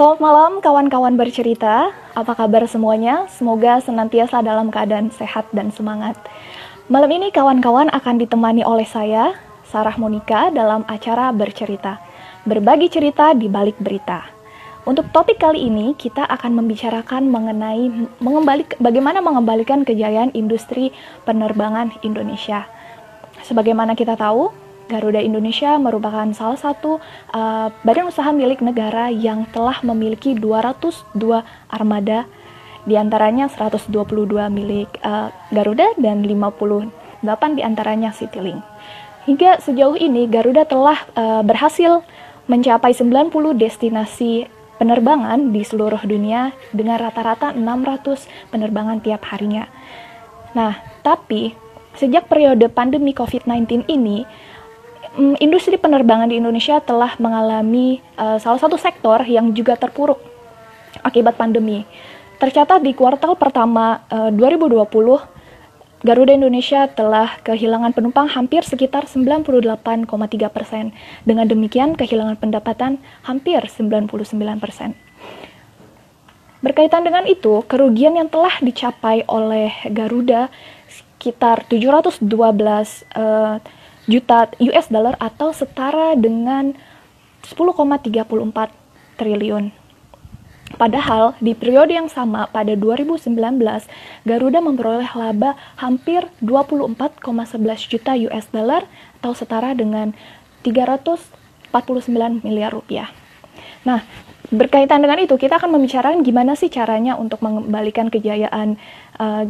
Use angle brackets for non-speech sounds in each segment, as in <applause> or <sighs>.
Selamat malam kawan-kawan bercerita. Apa kabar semuanya? Semoga senantiasa dalam keadaan sehat dan semangat. Malam ini kawan-kawan akan ditemani oleh saya, Sarah Monika dalam acara Bercerita. Berbagi cerita di balik berita. Untuk topik kali ini kita akan membicarakan mengenai mengembali, bagaimana mengembalikan kejayaan industri penerbangan Indonesia. Sebagaimana kita tahu, Garuda Indonesia merupakan salah satu uh, badan usaha milik negara yang telah memiliki 202 armada, di antaranya 122 milik uh, Garuda dan 58 di antaranya Citylink. Hingga sejauh ini Garuda telah uh, berhasil mencapai 90 destinasi penerbangan di seluruh dunia dengan rata-rata 600 penerbangan tiap harinya. Nah, tapi sejak periode pandemi COVID-19 ini, mm, industri penerbangan di Indonesia telah mengalami uh, salah satu sektor yang juga terpuruk akibat pandemi. Tercatat di kuartal pertama uh, 2020, Garuda Indonesia telah kehilangan penumpang hampir sekitar 98,3 persen. Dengan demikian, kehilangan pendapatan hampir 99 persen. Berkaitan dengan itu, kerugian yang telah dicapai oleh Garuda sekitar 712 uh, juta US dollar atau setara dengan 10,34 triliun. Padahal di periode yang sama pada 2019 Garuda memperoleh laba hampir 24,11 juta US dollar atau setara dengan 349 miliar rupiah. Nah, berkaitan dengan itu kita akan membicarakan gimana sih caranya untuk mengembalikan kejayaan uh,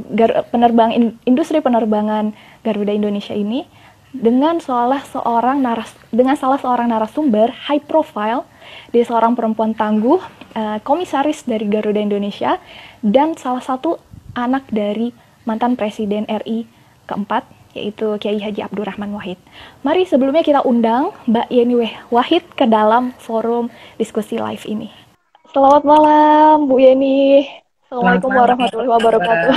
penerbang in, industri penerbangan Garuda Indonesia ini dengan salah seorang naras dengan salah seorang narasumber high profile dia seorang perempuan tangguh uh, komisaris dari Garuda Indonesia dan salah satu anak dari mantan presiden RI keempat yaitu Kiai Haji Abdurrahman Wahid. Mari sebelumnya kita undang Mbak Yeni Wahid ke dalam forum diskusi live ini. Selamat malam Bu Yeni. Assalamualaikum warahmatullahi wabarakatuh.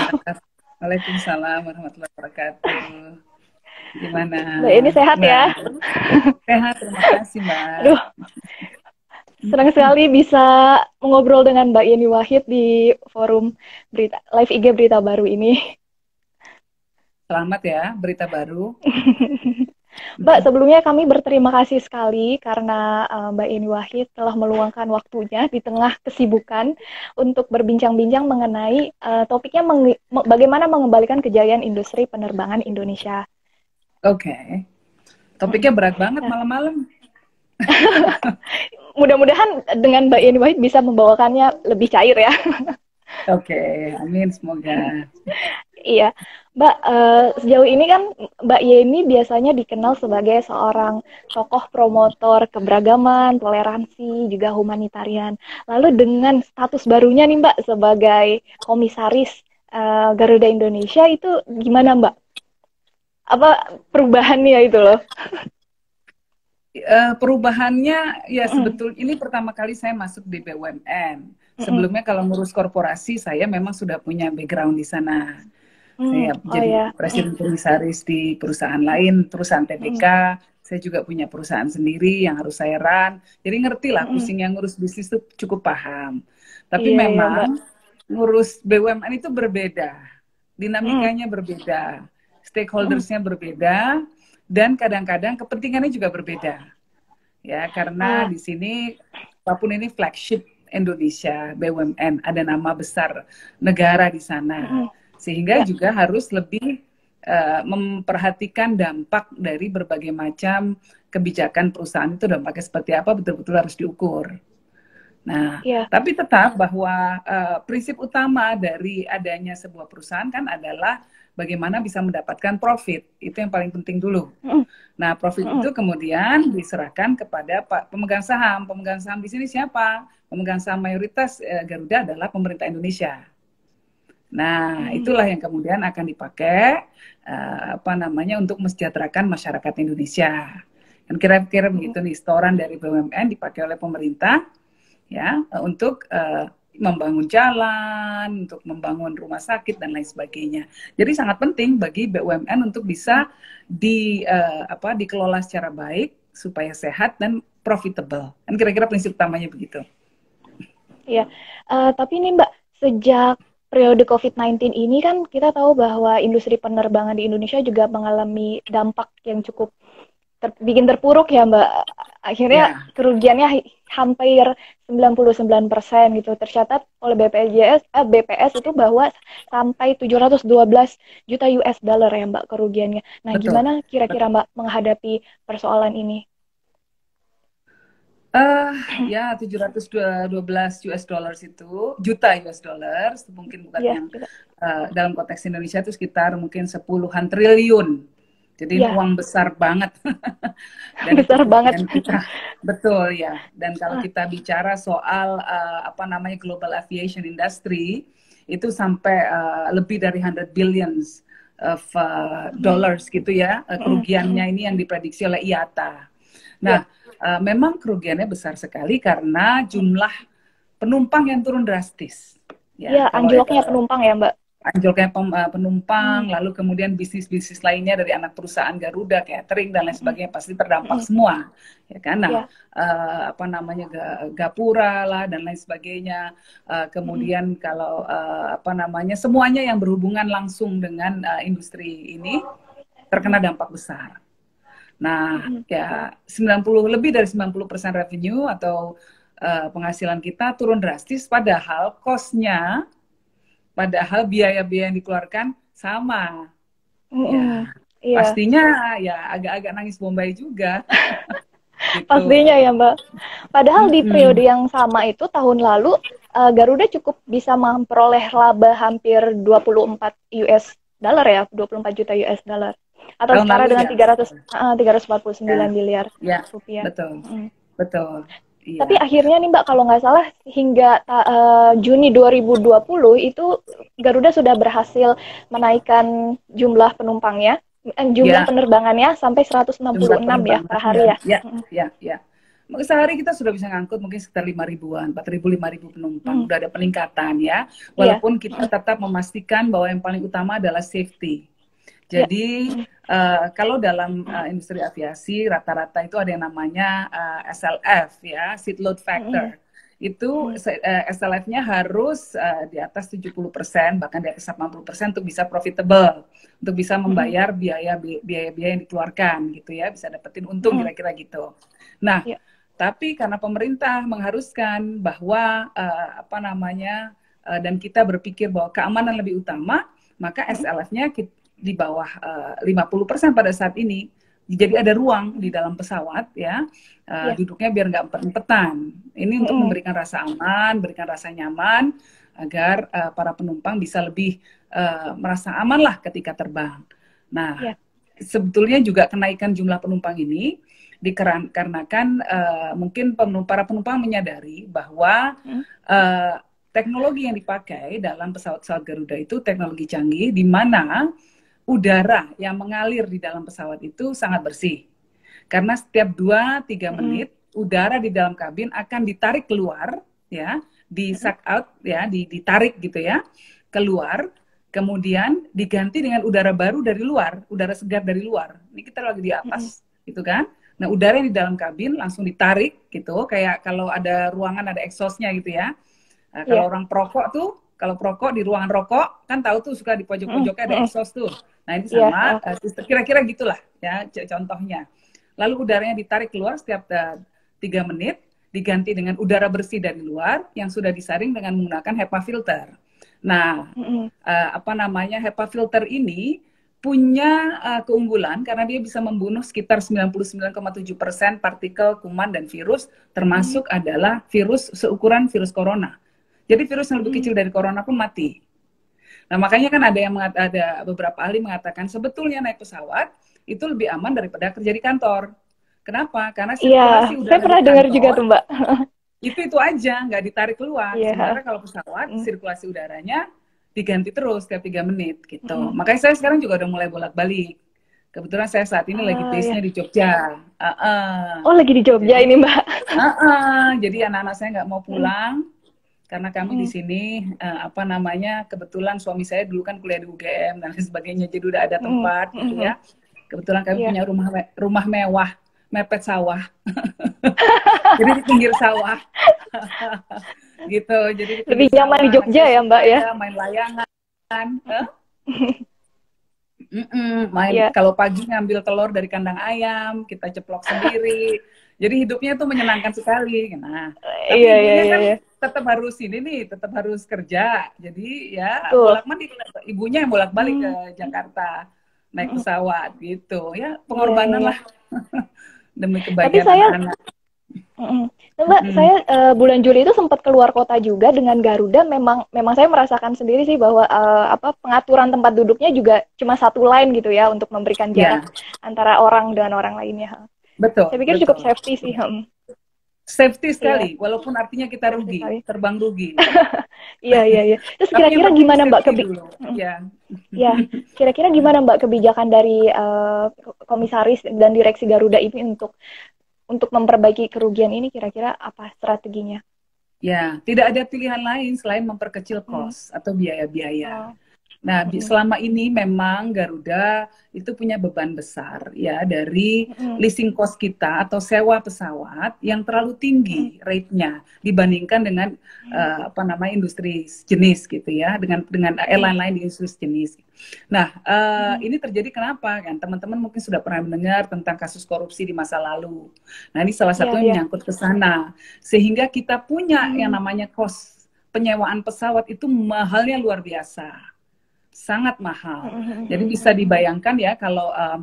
Waalaikumsalam warahmatullahi wabarakatuh. Gimana? Mbak ini sehat Mbak. ya? Sehat, terima kasih Mbak. Aduh, senang sekali bisa mengobrol dengan Mbak Yeni Wahid di forum berita live IG berita baru ini. Selamat ya, berita baru. <laughs> Mbak, sebelumnya kami berterima kasih sekali karena uh, Mbak Yeni Wahid telah meluangkan waktunya di tengah kesibukan untuk berbincang-bincang mengenai uh, topiknya bagaimana mengembalikan kejayaan industri penerbangan Indonesia. Oke. Okay. Topiknya berat banget malam-malam. <laughs> Mudah-mudahan dengan Mbak Yeni Wahid bisa membawakannya lebih cair ya. <laughs> Oke, okay. amin semoga. iya, Mbak. Uh, sejauh ini kan Mbak Yeni biasanya dikenal sebagai seorang tokoh promotor keberagaman, toleransi, juga humanitarian. Lalu dengan status barunya nih Mbak sebagai komisaris uh, Garuda Indonesia itu gimana Mbak? Apa perubahannya itu loh? Uh, perubahannya ya sebetulnya ini pertama kali saya masuk di BUMN. Sebelumnya kalau ngurus korporasi saya memang sudah punya background di sana. Mm, saya oh jadi ya. presiden komisaris di perusahaan lain, perusahaan TBK. Mm. Saya juga punya perusahaan sendiri yang harus saya run. Jadi ngerti lah mm. pusing yang ngurus bisnis itu cukup paham. Tapi yeah, iya, memang yeah, ngurus BUMN itu berbeda. Dinamikanya mm. berbeda stakeholdersnya berbeda dan kadang-kadang kepentingannya juga berbeda ya karena di sini apa pun ini flagship Indonesia BUMN ada nama besar negara di sana sehingga ya. juga harus lebih uh, memperhatikan dampak dari berbagai macam kebijakan perusahaan itu dampaknya seperti apa betul-betul harus diukur. Nah, ya. tapi tetap bahwa uh, prinsip utama dari adanya sebuah perusahaan kan adalah bagaimana bisa mendapatkan profit. Itu yang paling penting dulu. Nah, profit itu kemudian diserahkan kepada Pak pemegang saham. Pemegang saham di sini siapa? Pemegang saham mayoritas eh, Garuda adalah pemerintah Indonesia. Nah, mm. itulah yang kemudian akan dipakai uh, apa namanya untuk mesejahterakan masyarakat Indonesia. Dan kira-kira begitu nih, setoran dari BUMN dipakai oleh pemerintah ya untuk uh, membangun jalan, untuk membangun rumah sakit dan lain sebagainya. Jadi sangat penting bagi BUMN untuk bisa di uh, apa dikelola secara baik supaya sehat dan profitable. Kan kira-kira prinsip utamanya begitu. Iya, uh, tapi ini Mbak, sejak periode COVID-19 ini kan kita tahu bahwa industri penerbangan di Indonesia juga mengalami dampak yang cukup ter bikin terpuruk ya Mbak. Akhirnya yeah. kerugiannya hampir 99% gitu. Tercatat oleh BPJS eh, BPS itu bahwa sampai 712 juta US dollar ya Mbak kerugiannya. Nah, Betul. gimana kira-kira Mbak menghadapi persoalan ini? Uh, ya 712 US dollars itu juta US dollars mungkin bukan yeah, yang uh, dalam konteks Indonesia itu sekitar mungkin sepuluhan triliun. Jadi yeah. uang besar banget. <laughs> dan besar itu, banget. Dan kita, betul ya. Dan kalau ah. kita bicara soal uh, apa namanya global aviation industry itu sampai uh, lebih dari 100 billions of uh, dollars gitu ya uh, kerugiannya ini yang diprediksi oleh IATA. Nah, uh, memang kerugiannya besar sekali karena jumlah penumpang yang turun drastis. Ya, ya anjloknya penumpang ya Mbak. Anjloknya eh, penumpang, hmm. lalu kemudian bisnis-bisnis lainnya dari anak perusahaan Garuda, catering dan lain sebagainya hmm. pasti terdampak hmm. semua, ya kan? Nah, ya. uh, apa namanya Gapura lah dan lain sebagainya. Uh, kemudian hmm. kalau uh, apa namanya semuanya yang berhubungan langsung dengan uh, industri ini terkena dampak besar. Nah, hmm. ya 90 lebih dari 90% revenue atau uh, penghasilan kita turun drastis padahal cost-nya padahal biaya-biaya yang dikeluarkan sama. Hmm. Ya. Iya. Pastinya ya agak-agak nangis Bombay juga. <laughs> gitu. Pastinya ya, Mbak. Padahal di periode yang sama itu tahun lalu uh, Garuda cukup bisa memperoleh laba hampir 24 US dollar ya, 24 juta US dollar atau Tahun setara dengan ya. 300 uh, 349 ya. miliar ya. rupiah. Betul. Hmm. Betul. Iya. Tapi akhirnya nih Mbak kalau nggak salah hingga uh, Juni 2020 itu Garuda sudah berhasil menaikkan jumlah penumpangnya, eh, jumlah ya. penerbangannya sampai 166 ya per hari ya. Ya, ya, ya. Mungkin sehari kita sudah bisa ngangkut mungkin sekitar lima ribuan, empat ribu, lima ribu penumpang. Hmm. Udah ada peningkatan ya. Walaupun ya. kita tetap memastikan bahwa yang paling utama adalah safety. Jadi ya. uh, kalau dalam uh, industri aviasi rata-rata itu ada yang namanya uh, eh, SLF ya, seat load factor. Mm. Itu uh, SLF-nya harus uh, di atas 70% bahkan di atas 80% untuk bisa profitable, untuk bisa membayar biaya biaya-biaya yang dikeluarkan gitu ya, bisa dapetin untung kira-kira gitu. Nah, yeah. tapi karena pemerintah mengharuskan bahwa uh, apa namanya uh, dan kita berpikir bahwa keamanan lebih utama, maka SLF-nya di bawah uh, eh, 50% pada saat ini. Jadi ada ruang di dalam pesawat ya, uh, ya. duduknya biar nggak empet-empetan. Ini untuk memberikan rasa aman, berikan rasa nyaman agar uh, para penumpang bisa lebih uh, merasa aman lah ketika terbang. Nah, ya. sebetulnya juga kenaikan jumlah penumpang ini dikarenakan uh, mungkin penumpang, para penumpang menyadari bahwa uh, teknologi yang dipakai dalam pesawat-pesawat Garuda itu teknologi canggih di mana udara yang mengalir di dalam pesawat itu sangat bersih. Karena setiap 2-3 hmm. menit udara di dalam kabin akan ditarik keluar ya, di suck out ya, ditarik gitu ya, keluar kemudian diganti dengan udara baru dari luar, udara segar dari luar. Ini kita lagi di atas, hmm. gitu kan? Nah, udara di dalam kabin langsung ditarik gitu, kayak kalau ada ruangan ada exhaustnya gitu ya. Nah, kalau yeah. orang perokok tuh, kalau perokok di ruangan rokok kan tahu tuh suka di pojok-pojoknya ada exhaust tuh. Nah ini iya, sama, yeah. Uh, kira-kira gitulah ya contohnya. Lalu udaranya ditarik keluar setiap eh, tiga uh, menit, diganti dengan udara bersih dari luar yang sudah disaring dengan menggunakan HEPA filter. Nah, mm -hmm. uh, apa namanya HEPA filter ini punya uh, keunggulan karena dia bisa membunuh sekitar 99,7 persen partikel kuman dan virus, termasuk mm -hmm. adalah virus seukuran virus corona. Jadi virus yang lebih mm -hmm. kecil dari corona pun mati. Nah, makanya kan ada yang mengat, ada beberapa ahli mengatakan sebetulnya naik pesawat itu lebih aman daripada kerja di kantor. Kenapa? Karena iya, sirkulasi udara saya pernah dengar juga tuh, Mbak. <laughs> itu itu aja, nggak ditarik keluar. Yeah. Sementara kalau pesawat, mm. sirkulasi udaranya diganti terus setiap tiga menit gitu. Mm. Makanya saya sekarang juga udah mulai bolak-balik. Kebetulan saya saat ini ah, lagi base-nya yeah. di Jogja. Uh -uh. Oh, lagi di Jogja jadi, ini, Mbak. Uh -uh. Jadi anak-anak saya nggak mau pulang. Mm karena kami hmm. di sini uh, apa namanya kebetulan suami saya dulu kan kuliah di UGM dan sebagainya jadi udah ada tempat hmm. gitu ya kebetulan kami yeah. punya rumah rumah mewah mepet sawah <laughs> jadi di pinggir sawah <laughs> gitu. Jadi lebih nyaman di Jogja ya Mbak ya. Main layangan. Huh? <laughs> Mm -mm, main yeah. kalau pagi ngambil telur dari kandang ayam, kita ceplok sendiri. <laughs> Jadi hidupnya tuh menyenangkan sekali. Nah, tapi iya, iya, kan iya. tetap harus ini nih, tetap harus kerja. Jadi ya bolak balik ibunya yang bolak balik hmm. ke Jakarta naik pesawat gitu. Ya pengorbanan yeah, yeah. lah <laughs> demi kebahagiaan Tapi saya, anak. Mm Mbak, hmm. saya uh, bulan Juli itu sempat keluar kota juga dengan Garuda. Memang, memang saya merasakan sendiri sih bahwa uh, apa pengaturan tempat duduknya juga cuma satu line gitu ya untuk memberikan jarak yeah. antara orang dengan orang lainnya. Betul. Saya pikir betul. cukup safety sih. Hmm. Safety sekali, yeah. walaupun artinya kita rugi, terbang rugi. <laughs> Iya iya iya. Terus kira-kira gimana Mbak kebijakan? Iya. Ya, kira-kira gimana Mbak kebijakan dari uh, komisaris dan direksi Garuda ini untuk untuk memperbaiki kerugian ini kira-kira apa strateginya? Ya, tidak ada pilihan lain selain memperkecil kos hmm. atau biaya-biaya. Oh. Nah, hmm. selama ini memang Garuda itu punya beban besar ya dari hmm. leasing cost kita atau sewa pesawat yang terlalu tinggi hmm. rate-nya dibandingkan dengan hmm. uh, apa namanya industri jenis gitu ya, dengan dengan airline lain di industri jenis. Nah, uh, hmm. ini terjadi kenapa kan? Teman-teman mungkin sudah pernah mendengar tentang kasus korupsi di masa lalu. Nah, ini salah satu yeah, yang yeah. menyangkut ke sana. Sehingga kita punya hmm. yang namanya cost penyewaan pesawat itu mahalnya luar biasa sangat mahal. Mm-hmm. Jadi bisa dibayangkan ya kalau um,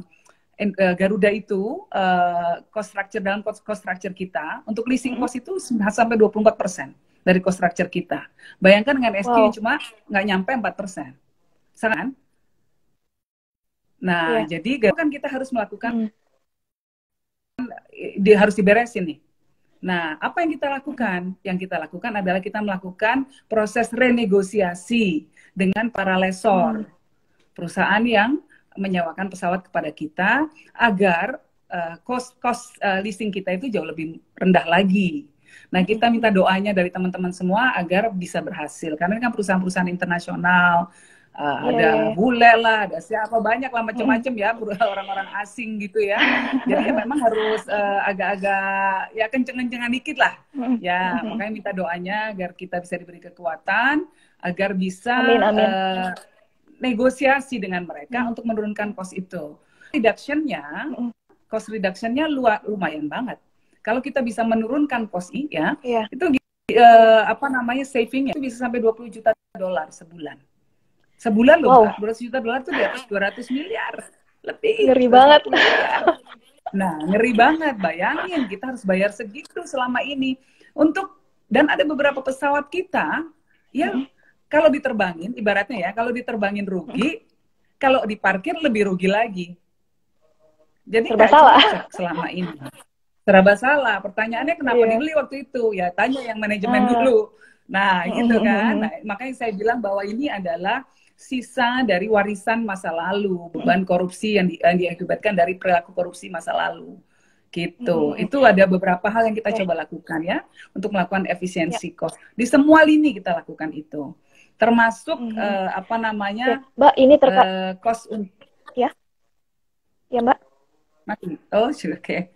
Garuda itu uh, cost structure dalam cost, cost structure kita untuk leasing mm-hmm. cost itu sampai 24 persen dari cost structure kita. Bayangkan dengan SQ wow. cuma nggak nyampe 4 persen, sangat. Nah, yeah. jadi kan kita harus melakukan, mm. di, harus diberesin nih. Nah, apa yang kita lakukan? Yang kita lakukan adalah kita melakukan proses renegosiasi dengan para lesor, hmm. perusahaan yang menyewakan pesawat kepada kita agar uh, cost cost uh, leasing kita itu jauh lebih rendah lagi. Nah, kita minta doanya dari teman-teman semua agar bisa berhasil. Karena ini kan perusahaan-perusahaan internasional, uh, yeah. ada iya, iya. bule lah, ada siapa banyak lah macam-macam ya orang-orang asing gitu ya. <laughs> Jadi ya memang harus agak-agak uh, ya kenceng-kencengan dikit lah. Ya, makanya minta doanya agar kita bisa diberi kekuatan agar bisa amin, amin. Uh, negosiasi dengan mereka hmm. untuk menurunkan cost itu. Reductionnya, hmm. cost reductionnya luar lumayan banget. Kalau kita bisa menurunkan cost ini ya, yeah. itu uh, apa namanya savingnya itu bisa sampai 20 juta dolar sebulan. Sebulan loh, wow. 200 juta dolar itu di atas 200 miliar lebih. Ngeri banget. Miliar. Nah, ngeri banget. Bayangin kita harus bayar segitu selama ini untuk dan ada beberapa pesawat kita yang hmm kalau diterbangin, ibaratnya ya, kalau diterbangin rugi, kalau diparkir lebih rugi lagi. Jadi serba salah selama ini. Serba salah. Pertanyaannya kenapa yeah. dibeli waktu itu? Ya tanya yang manajemen uh. dulu. Nah, gitu kan. Nah, makanya saya bilang bahwa ini adalah sisa dari warisan masa lalu, beban korupsi yang, di, yang diakibatkan dari perilaku korupsi masa lalu. Gitu. Hmm. Itu ada beberapa hal yang kita okay. coba lakukan ya untuk melakukan efisiensi yeah. cost. Di semua lini kita lakukan itu termasuk mm -hmm. uh, apa namanya ya, Mbak ini terkait uh, kos untuk ya ya Mbak oh oke okay.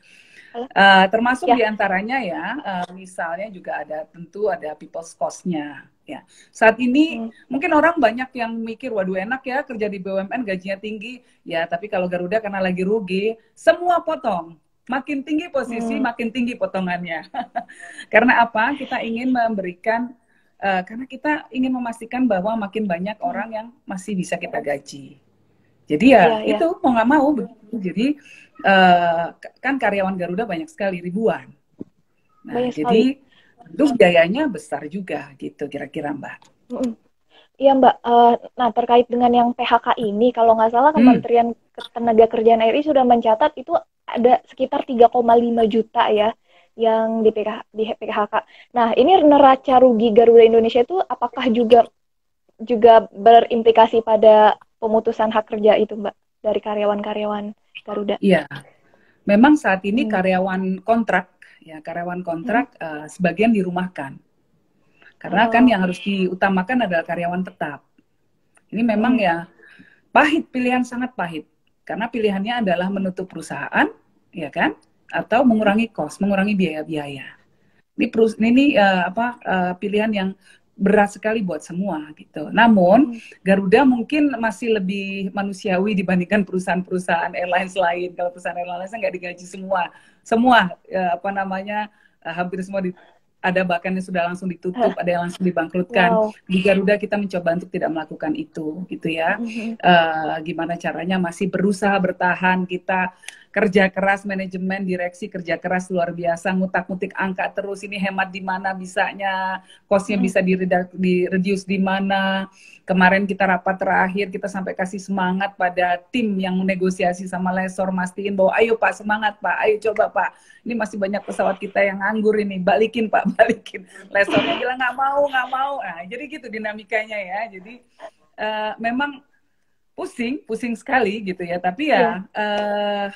uh, termasuk ya. di antaranya ya uh, misalnya juga ada tentu ada people's cost-nya ya saat ini hmm. mungkin orang banyak yang mikir waduh enak ya kerja di BUMN gajinya tinggi ya tapi kalau Garuda karena lagi rugi semua potong makin tinggi posisi hmm. makin tinggi potongannya <laughs> karena apa kita ingin memberikan Uh, karena kita ingin memastikan bahwa makin banyak hmm. orang yang masih bisa kita gaji. Jadi ya, ya itu ya. mau nggak mau begitu. Jadi uh, kan karyawan Garuda banyak sekali ribuan. Nah, banyak jadi itu biayanya besar juga gitu kira-kira Mbak. Iya Mbak. Uh, nah terkait dengan yang PHK ini, kalau nggak salah hmm. Kementerian hmm. Tenaga RI sudah mencatat itu ada sekitar 3,5 juta ya yang di PKH, di PKHK. Nah, ini neraca rugi Garuda Indonesia itu apakah juga juga berimplikasi pada pemutusan hak kerja itu, Mbak, dari karyawan-karyawan Garuda? Iya. Memang saat ini hmm. karyawan kontrak ya, karyawan kontrak hmm. uh, sebagian dirumahkan. Karena oh. kan yang harus diutamakan adalah karyawan tetap. Ini memang hmm. ya pahit, pilihan sangat pahit. Karena pilihannya adalah menutup perusahaan, ya kan? atau mengurangi kos, mengurangi biaya-biaya. Ini perus ini uh, apa uh, pilihan yang berat sekali buat semua gitu. Namun hmm. Garuda mungkin masih lebih manusiawi dibandingkan perusahaan-perusahaan airlines lain. Kalau perusahaan airlines nggak digaji semua, semua ya, apa namanya uh, hampir semua di, ada bahkan yang sudah langsung ditutup, ada yang langsung dibangkrutkan. Wow. Di Garuda kita mencoba untuk tidak melakukan itu, gitu ya. Mm-hmm. Uh, gimana caranya masih berusaha bertahan kita kerja keras manajemen direksi kerja keras luar biasa ngutak-ngutik angka terus ini hemat di mana bisanya kosnya hmm. bisa di, di reduce di mana kemarin kita rapat terakhir kita sampai kasih semangat pada tim yang negosiasi sama lesor mastiin bahwa ayo pak semangat pak ayo coba pak ini masih banyak pesawat kita yang nganggur ini balikin pak balikin lesornya bilang nggak mau nggak mau nah jadi gitu dinamikanya ya jadi uh, memang pusing pusing sekali gitu ya tapi ya, ya. Uh,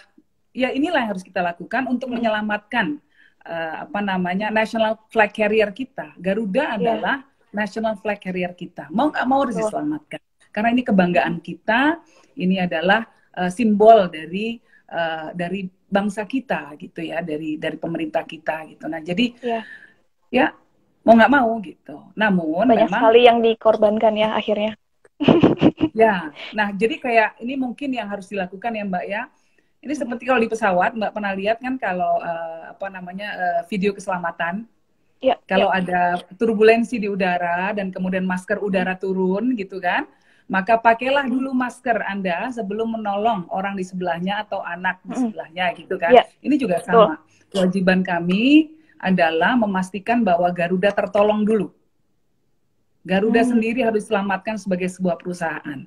ya inilah yang harus kita lakukan untuk menyelamatkan uh, apa namanya national flag carrier kita. Garuda iya. adalah national flag carrier kita. Mau nggak mau harus diselamatkan karena ini kebanggaan kita. Ini adalah uh, simbol dari uh, dari bangsa kita gitu ya, dari dari pemerintah kita gitu. Nah jadi yeah. Ya mau nggak mau gitu. Namun banyak memang, sekali yang dikorbankan ya akhirnya. <laughs> ya, nah jadi kayak ini mungkin yang harus dilakukan ya Mbak ya ini seperti kalau di pesawat, Mbak pernah lihat kan kalau uh, apa namanya uh, video keselamatan. Ya, kalau ya. ada turbulensi di udara dan kemudian masker udara turun gitu kan, maka pakailah dulu masker Anda sebelum menolong orang di sebelahnya atau anak di sebelahnya gitu kan. Ya. Ini juga sama. Kewajiban kami adalah memastikan bahwa Garuda tertolong dulu. Garuda hmm. sendiri harus diselamatkan sebagai sebuah perusahaan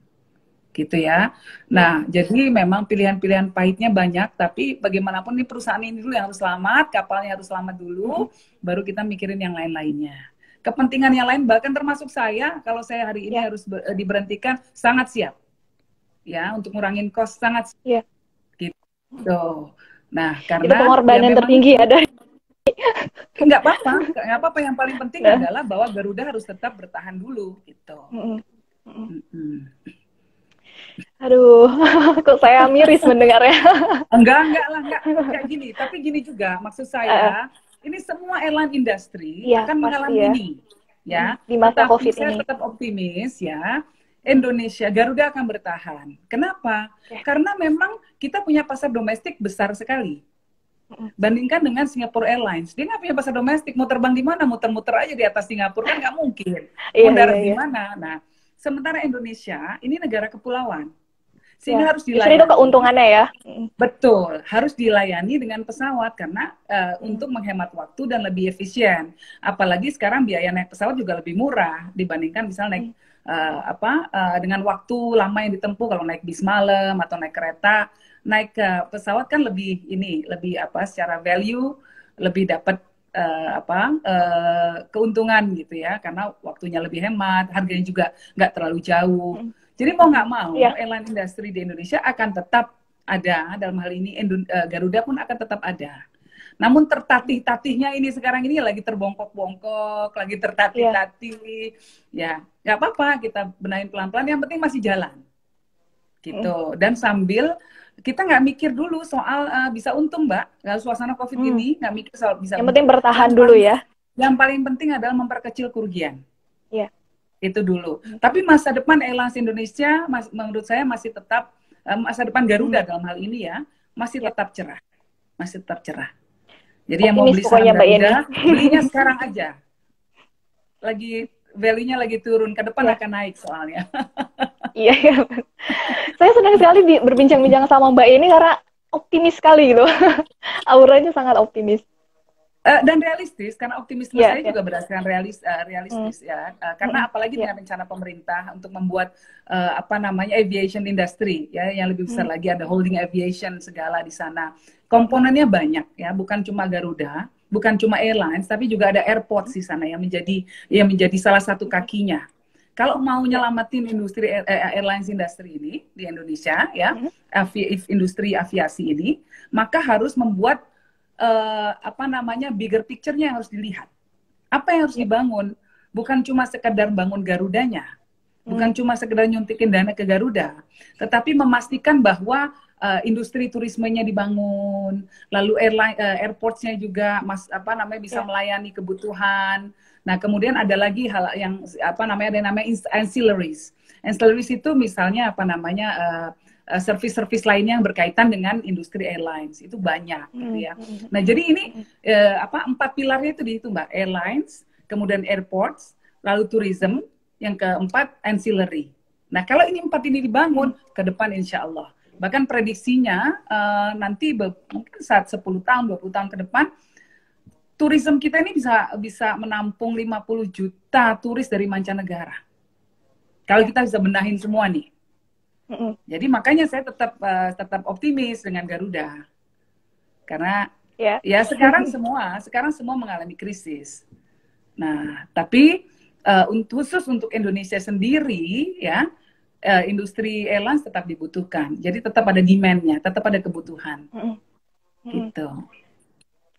gitu ya. Nah, jadi memang pilihan-pilihan pahitnya banyak, tapi bagaimanapun ini perusahaan ini dulu yang harus selamat, kapalnya harus selamat dulu, baru kita mikirin yang lain-lainnya. Kepentingan yang lain bahkan termasuk saya, kalau saya hari ini ya. harus eh, diberhentikan, sangat siap. Ya, untuk ngurangin kos sangat siap. Ya. Gitu. Nah, karena itu pengorbanan ya tertinggi ada. Enggak apa-apa, enggak apa-apa. Yang paling penting ya. adalah bahwa Garuda harus tetap bertahan dulu, gitu. Mm -mm. Mm -mm. Aduh, <laughs> kok saya miris mendengarnya. <laughs> enggak, enggak lah, enggak. <laughs> Kayak gini. Tapi gini juga, maksud saya, uh, ini semua airline industry ya, akan mengalami ya. ini. Ya, di masa Tetapi COVID saya ini. tetap optimis ya. Indonesia, Garuda akan bertahan. Kenapa? Ya. Karena memang kita punya pasar domestik besar sekali. Bandingkan dengan Singapore Airlines, dia nggak punya pasar domestik. Mau terbang di mana? Muter-muter aja di atas Singapura kan nggak mungkin. <laughs> Iya, Mendarat iya, iya. di mana? Nah, Sementara Indonesia ini negara kepulauan. Sehingga ya. harus dilayani. itu keuntungannya ya. Betul, harus dilayani dengan pesawat karena uh, hmm. untuk menghemat waktu dan lebih efisien. Apalagi sekarang biaya naik pesawat juga lebih murah dibandingkan misalnya naik uh, apa uh, dengan waktu lama yang ditempuh kalau naik bis malam atau naik kereta. Naik ke pesawat kan lebih ini lebih apa secara value lebih dapat uh, apa uh, keuntungan gitu ya karena waktunya lebih hemat harganya juga nggak terlalu jauh hmm. jadi mau nggak mau yeah. airline industry di Indonesia akan tetap ada dalam hal ini uh, Garuda pun akan tetap ada namun tertatih-tatihnya ini sekarang ini lagi terbongkok-bongkok lagi tertatih-tatih yeah. ya nggak apa-apa kita benahin pelan-pelan yang penting masih jalan gitu hmm. dan sambil kita nggak mikir dulu soal uh, bisa untung mbak. Nggak suasana covid hmm. ini nggak mikir soal bisa yang penting bertahan yang dulu ya. yang paling penting adalah memperkecil kerugian. Ya itu dulu. Hmm. tapi masa depan Airlines Indonesia mas, menurut saya masih tetap uh, masa depan Garuda hmm. dalam hal ini ya masih ya. tetap cerah. Masih tetap cerah. Jadi Optimis yang mau beli saham Garuda belinya <laughs> sekarang aja. Lagi value-nya lagi turun ke depan ya. akan naik soalnya <laughs> iya iya saya senang sekali berbincang-bincang sama Mbak ini karena optimis sekali gitu <laughs> auranya sangat optimis Uh, dan realistis karena optimisme yeah, saya yeah. juga berdasarkan realis uh, realistis mm. ya uh, karena mm. apalagi yeah. dengan rencana pemerintah untuk membuat uh, apa namanya aviation industry ya yang lebih besar mm. lagi ada holding aviation segala di sana komponennya banyak ya bukan cuma Garuda bukan cuma airlines tapi juga ada airport di sana yang menjadi yang menjadi salah satu kakinya kalau mau nyelamatin industri eh, airlines industri ini di Indonesia ya, mm-hmm. avi, industri aviasi ini, maka harus membuat uh, apa namanya bigger picture-nya yang harus dilihat. Apa yang harus iya. dibangun? Bukan cuma sekedar bangun Garudanya, bukan mm. cuma sekedar nyuntikin dana ke Garuda, tetapi memastikan bahwa uh, industri turismenya dibangun, lalu airline uh, airportsnya juga mas apa namanya bisa yeah. melayani kebutuhan. Nah kemudian ada lagi hal yang apa namanya ada yang namanya ancillaries. Ancillaries itu misalnya apa namanya uh, service-service lainnya yang berkaitan dengan industri airlines itu banyak gitu ya. Hmm, hmm, hmm. Nah jadi ini uh, apa empat pilarnya itu di itu mbak airlines, kemudian airports, lalu tourism, yang keempat ancillary. Nah kalau ini empat ini dibangun ke depan insya Allah bahkan prediksinya uh, nanti mungkin saat 10 tahun 20 tahun ke depan turisme kita ini bisa bisa menampung 50 juta turis dari mancanegara. Kalau kita bisa benahin semua nih. Jadi makanya saya tetap uh, tetap optimis dengan Garuda. Karena yeah. ya sekarang <laughs> semua sekarang semua mengalami krisis. Nah, tapi uh, khusus untuk Indonesia sendiri ya uh, industri airlines tetap dibutuhkan. Jadi tetap ada demand-nya, tetap ada kebutuhan. Mm-hmm. Gitu.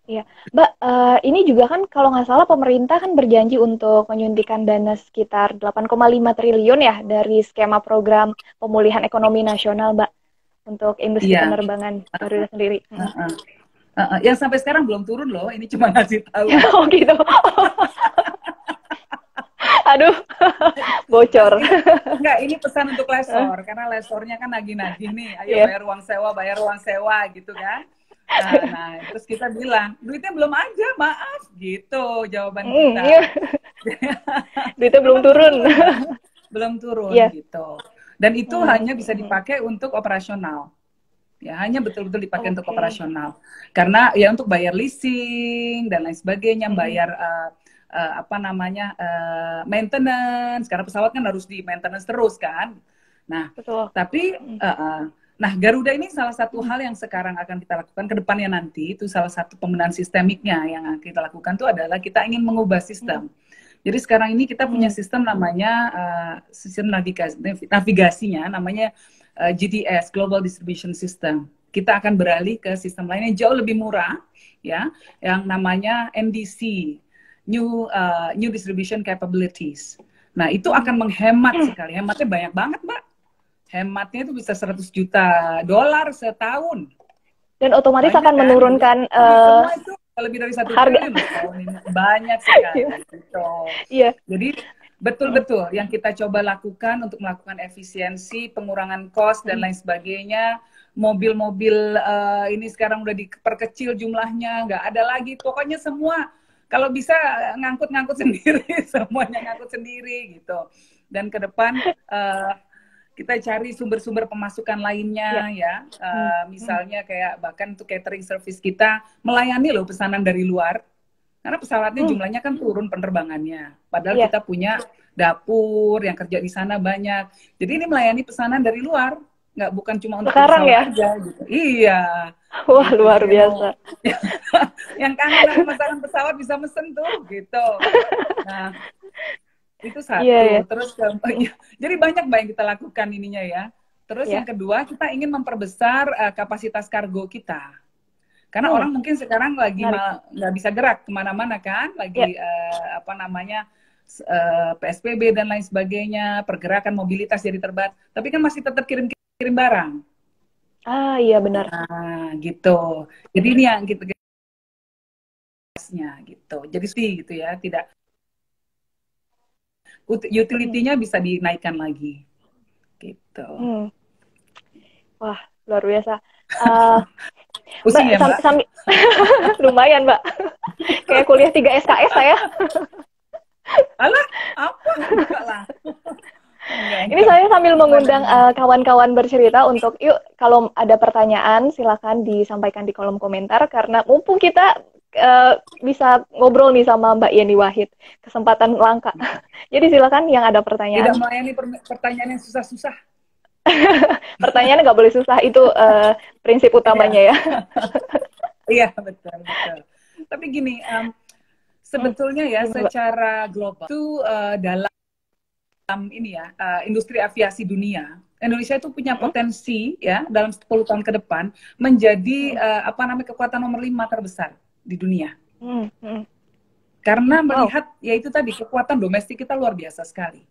Iya, Mbak, uh, ini juga kan kalau nggak salah pemerintah kan berjanji untuk menyuntikkan dana sekitar 8,5 triliun ya dari skema program pemulihan ekonomi nasional, Mbak, untuk industri yeah. penerbangan Garuda sendiri. Uh, uh. Uh, uh. Yang sampai sekarang belum turun loh, ini cuma ngasih tahu. <laughs> oh gitu. <laughs> Aduh, <laughs> bocor. Enggak, ini pesan untuk lesor, karena lesornya kan nagih-nagih nih, ayo yeah. bayar uang sewa, bayar uang sewa gitu kan. Nah, nah, terus kita bilang duitnya belum aja, maaf gitu jawaban mm, kita. Iya. <laughs> duitnya belum turun. belum turun yeah. gitu. Dan itu hmm. hanya bisa dipakai untuk operasional. Ya, hanya betul-betul dipakai okay. untuk operasional. Karena ya untuk bayar leasing dan lain sebagainya, hmm. bayar uh, uh, apa namanya uh, maintenance. Karena pesawat kan harus di maintenance terus kan. Nah, Betul. tapi uh, uh, Nah, Garuda ini salah satu hal yang sekarang akan kita lakukan ke depannya nanti, itu salah satu pembenahan sistemiknya yang kita lakukan itu adalah kita ingin mengubah sistem. Jadi sekarang ini kita punya hmm. sistem namanya uh, sistem navigasi, navigasinya namanya uh, GDS Global Distribution System. Kita akan beralih ke sistem lain yang jauh lebih murah, ya, yang namanya NDC New uh, New Distribution Capabilities. Nah itu akan menghemat hmm. sekali, hematnya banyak banget, mbak hematnya itu bisa 100 juta dolar setahun. Dan otomatis Banyak akan kan? menurunkan uh, itu lebih dari satu harga. tahun ini. Banyak sekali. Iya. gitu. Iya. Jadi betul-betul yang kita coba lakukan untuk melakukan efisiensi, pengurangan cost dan hmm. lain sebagainya. Mobil-mobil uh, ini sekarang udah diperkecil jumlahnya, nggak ada lagi. Pokoknya semua kalau bisa ngangkut-ngangkut <laughs> sendiri, semuanya ngangkut sendiri gitu. Dan ke depan uh, kita cari sumber-sumber pemasukan lainnya ya, ya. Uh, misalnya kayak bahkan untuk catering service kita melayani loh pesanan dari luar karena pesawatnya hmm. jumlahnya kan turun penerbangannya padahal yeah. kita punya dapur yang kerja di sana banyak jadi ini melayani pesanan dari luar nggak bukan cuma untuk sekarang ya? aja gitu. Iya. <laughs> Wah luar biasa. <laughs> Yang kangen pesanan pesawat bisa mesen tuh gitu. Nah itu satu. Yeah, yeah. terus ya, <laughs> jadi banyak banyak kita lakukan ininya ya. Terus yeah. yang kedua kita ingin memperbesar uh, kapasitas kargo kita. Karena hmm. orang mungkin sekarang lagi nggak bisa gerak ke mana-mana kan? Lagi yeah. Ya. uh, apa namanya uh, eh, psbb dan lain sebagainya pergerakan mobilitas jadi terbat tapi kan masih tetap kirim kirim barang ah iya benar nah gitu jadi ini yang gitu gitu jadi sih gitu ya tidak utility-nya bisa dinaikkan lagi. Gitu. Hmm. Wah, luar biasa. Uh, <laughs> Pusing mbak, ya, Mbak? Sambil, <laughs> lumayan, Mbak. <laughs> Kayak kuliah 3 SKS saya. Alah, apa? Enggak lah. Ini saya sambil mengundang eh, kawan-kawan uh, bercerita untuk yuk kalau ada pertanyaan silakan disampaikan di kolom komentar karena mumpung kita uh, bisa ngobrol nih sama Mbak Yeni Wahid. Kesempatan langka. <laughs> Jadi silakan yang ada pertanyaan. Tidak melayani per pertanyaan yang susah-susah. <laughs> pertanyaan nggak boleh susah itu uh, prinsip utamanya ya. <laughs> Iya betul betul. Tapi gini, um, sebetulnya ya secara global itu uh, dalam ini ya uh, industri aviasi dunia Indonesia itu punya hmm. potensi ya dalam 10 tahun ke depan menjadi uh, apa namanya kekuatan nomor lima terbesar di dunia. Hmm, hmm. Karena melihat oh. ya itu tadi kekuatan domestik kita luar biasa sekali.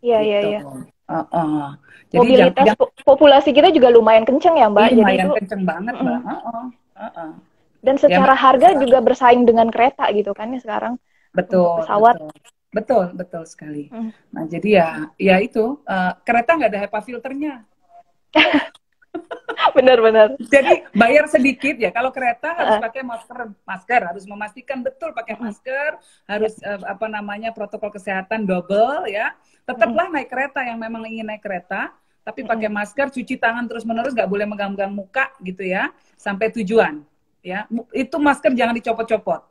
Iya iya gitu. iya. Uh, uh. Jadi Mobilitas jam, populasi kita juga lumayan kenceng ya Mbak. Iya, lumayan Jadi itu, kenceng banget uh, Mbak. Uh, uh, uh, uh. Dan ya, secara ya, harga juga bersaing dengan kereta gitu kan ya sekarang. Betul. Pesawat. Betul. Betul, betul sekali. Hmm. Nah, jadi ya, ya itu uh, kereta nggak ada HEPA filternya. <laughs> Benar-benar. Jadi bayar sedikit ya. Kalau kereta harus pakai masker, masker harus memastikan betul pakai masker, harus uh, apa namanya protokol kesehatan double ya. Tetaplah naik kereta yang memang ingin naik kereta, tapi pakai masker, cuci tangan terus menerus, nggak boleh megang-megang muka gitu ya, sampai tujuan. Ya, itu masker jangan dicopot-copot.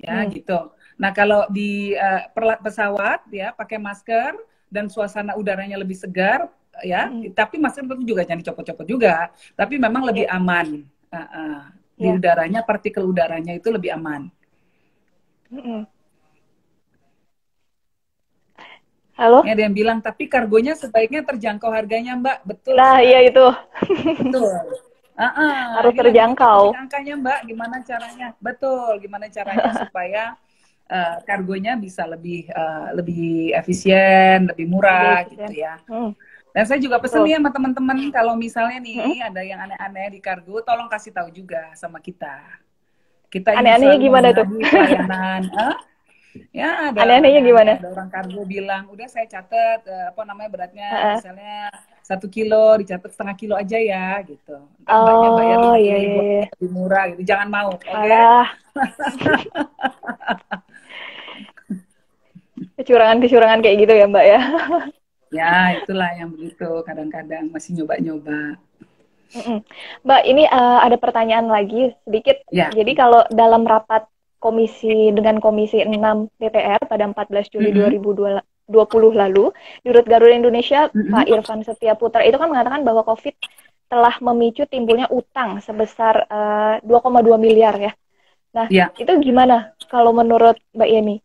Ya, hmm. gitu. Nah, kalau di uh, pesawat ya pakai masker dan suasana udaranya lebih segar, ya hmm. tapi masker tentu juga jangan dicopot-copot juga tapi memang lebih yeah. aman. Uh, uh, di yeah. udaranya partikel udaranya itu lebih aman. Hmm. halo? Ada yang bilang tapi kargonya sebaiknya terjangkau harganya mbak. Betul nah iya itu. Betul. Uh -uh. harus terjangkau angkanya mbak. Gimana caranya? Betul. Gimana caranya <laughs> supaya uh, kargonya bisa lebih uh, lebih efisien lebih murah lebih gitu ya hmm. Dan saya juga pesen nih sama teman-teman kalau misalnya nih hmm? ada yang aneh-aneh di kargo, tolong kasih tahu juga sama kita. Kita aneh-anehnya gimana tuh? Pelayanan. huh? <laughs> Ya, ada aneh-anehnya gimana? Ada orang kargo bilang, udah saya catat uh, apa namanya beratnya, uh -uh. misalnya satu kilo dicatat setengah kilo aja ya, gitu. Oh, bayar iya, iya. iya. lebih murah gitu. Jangan mau, oke? Okay? <laughs> Kecurangan-kecurangan kayak gitu ya, Mbak ya. <laughs> ya itulah yang begitu kadang-kadang masih nyoba-nyoba Mbak ini uh, ada pertanyaan lagi sedikit ya. jadi kalau dalam rapat komisi dengan komisi 6 DPR pada 14 Juli mm -hmm. 2020 lalu di Rut Garuda Indonesia mm -hmm. Pak Irfan Setia Putra itu kan mengatakan bahwa COVID telah memicu timbulnya utang sebesar uh, eh, 2,2 miliar ya. Nah, ya. itu gimana kalau menurut Mbak Yeni?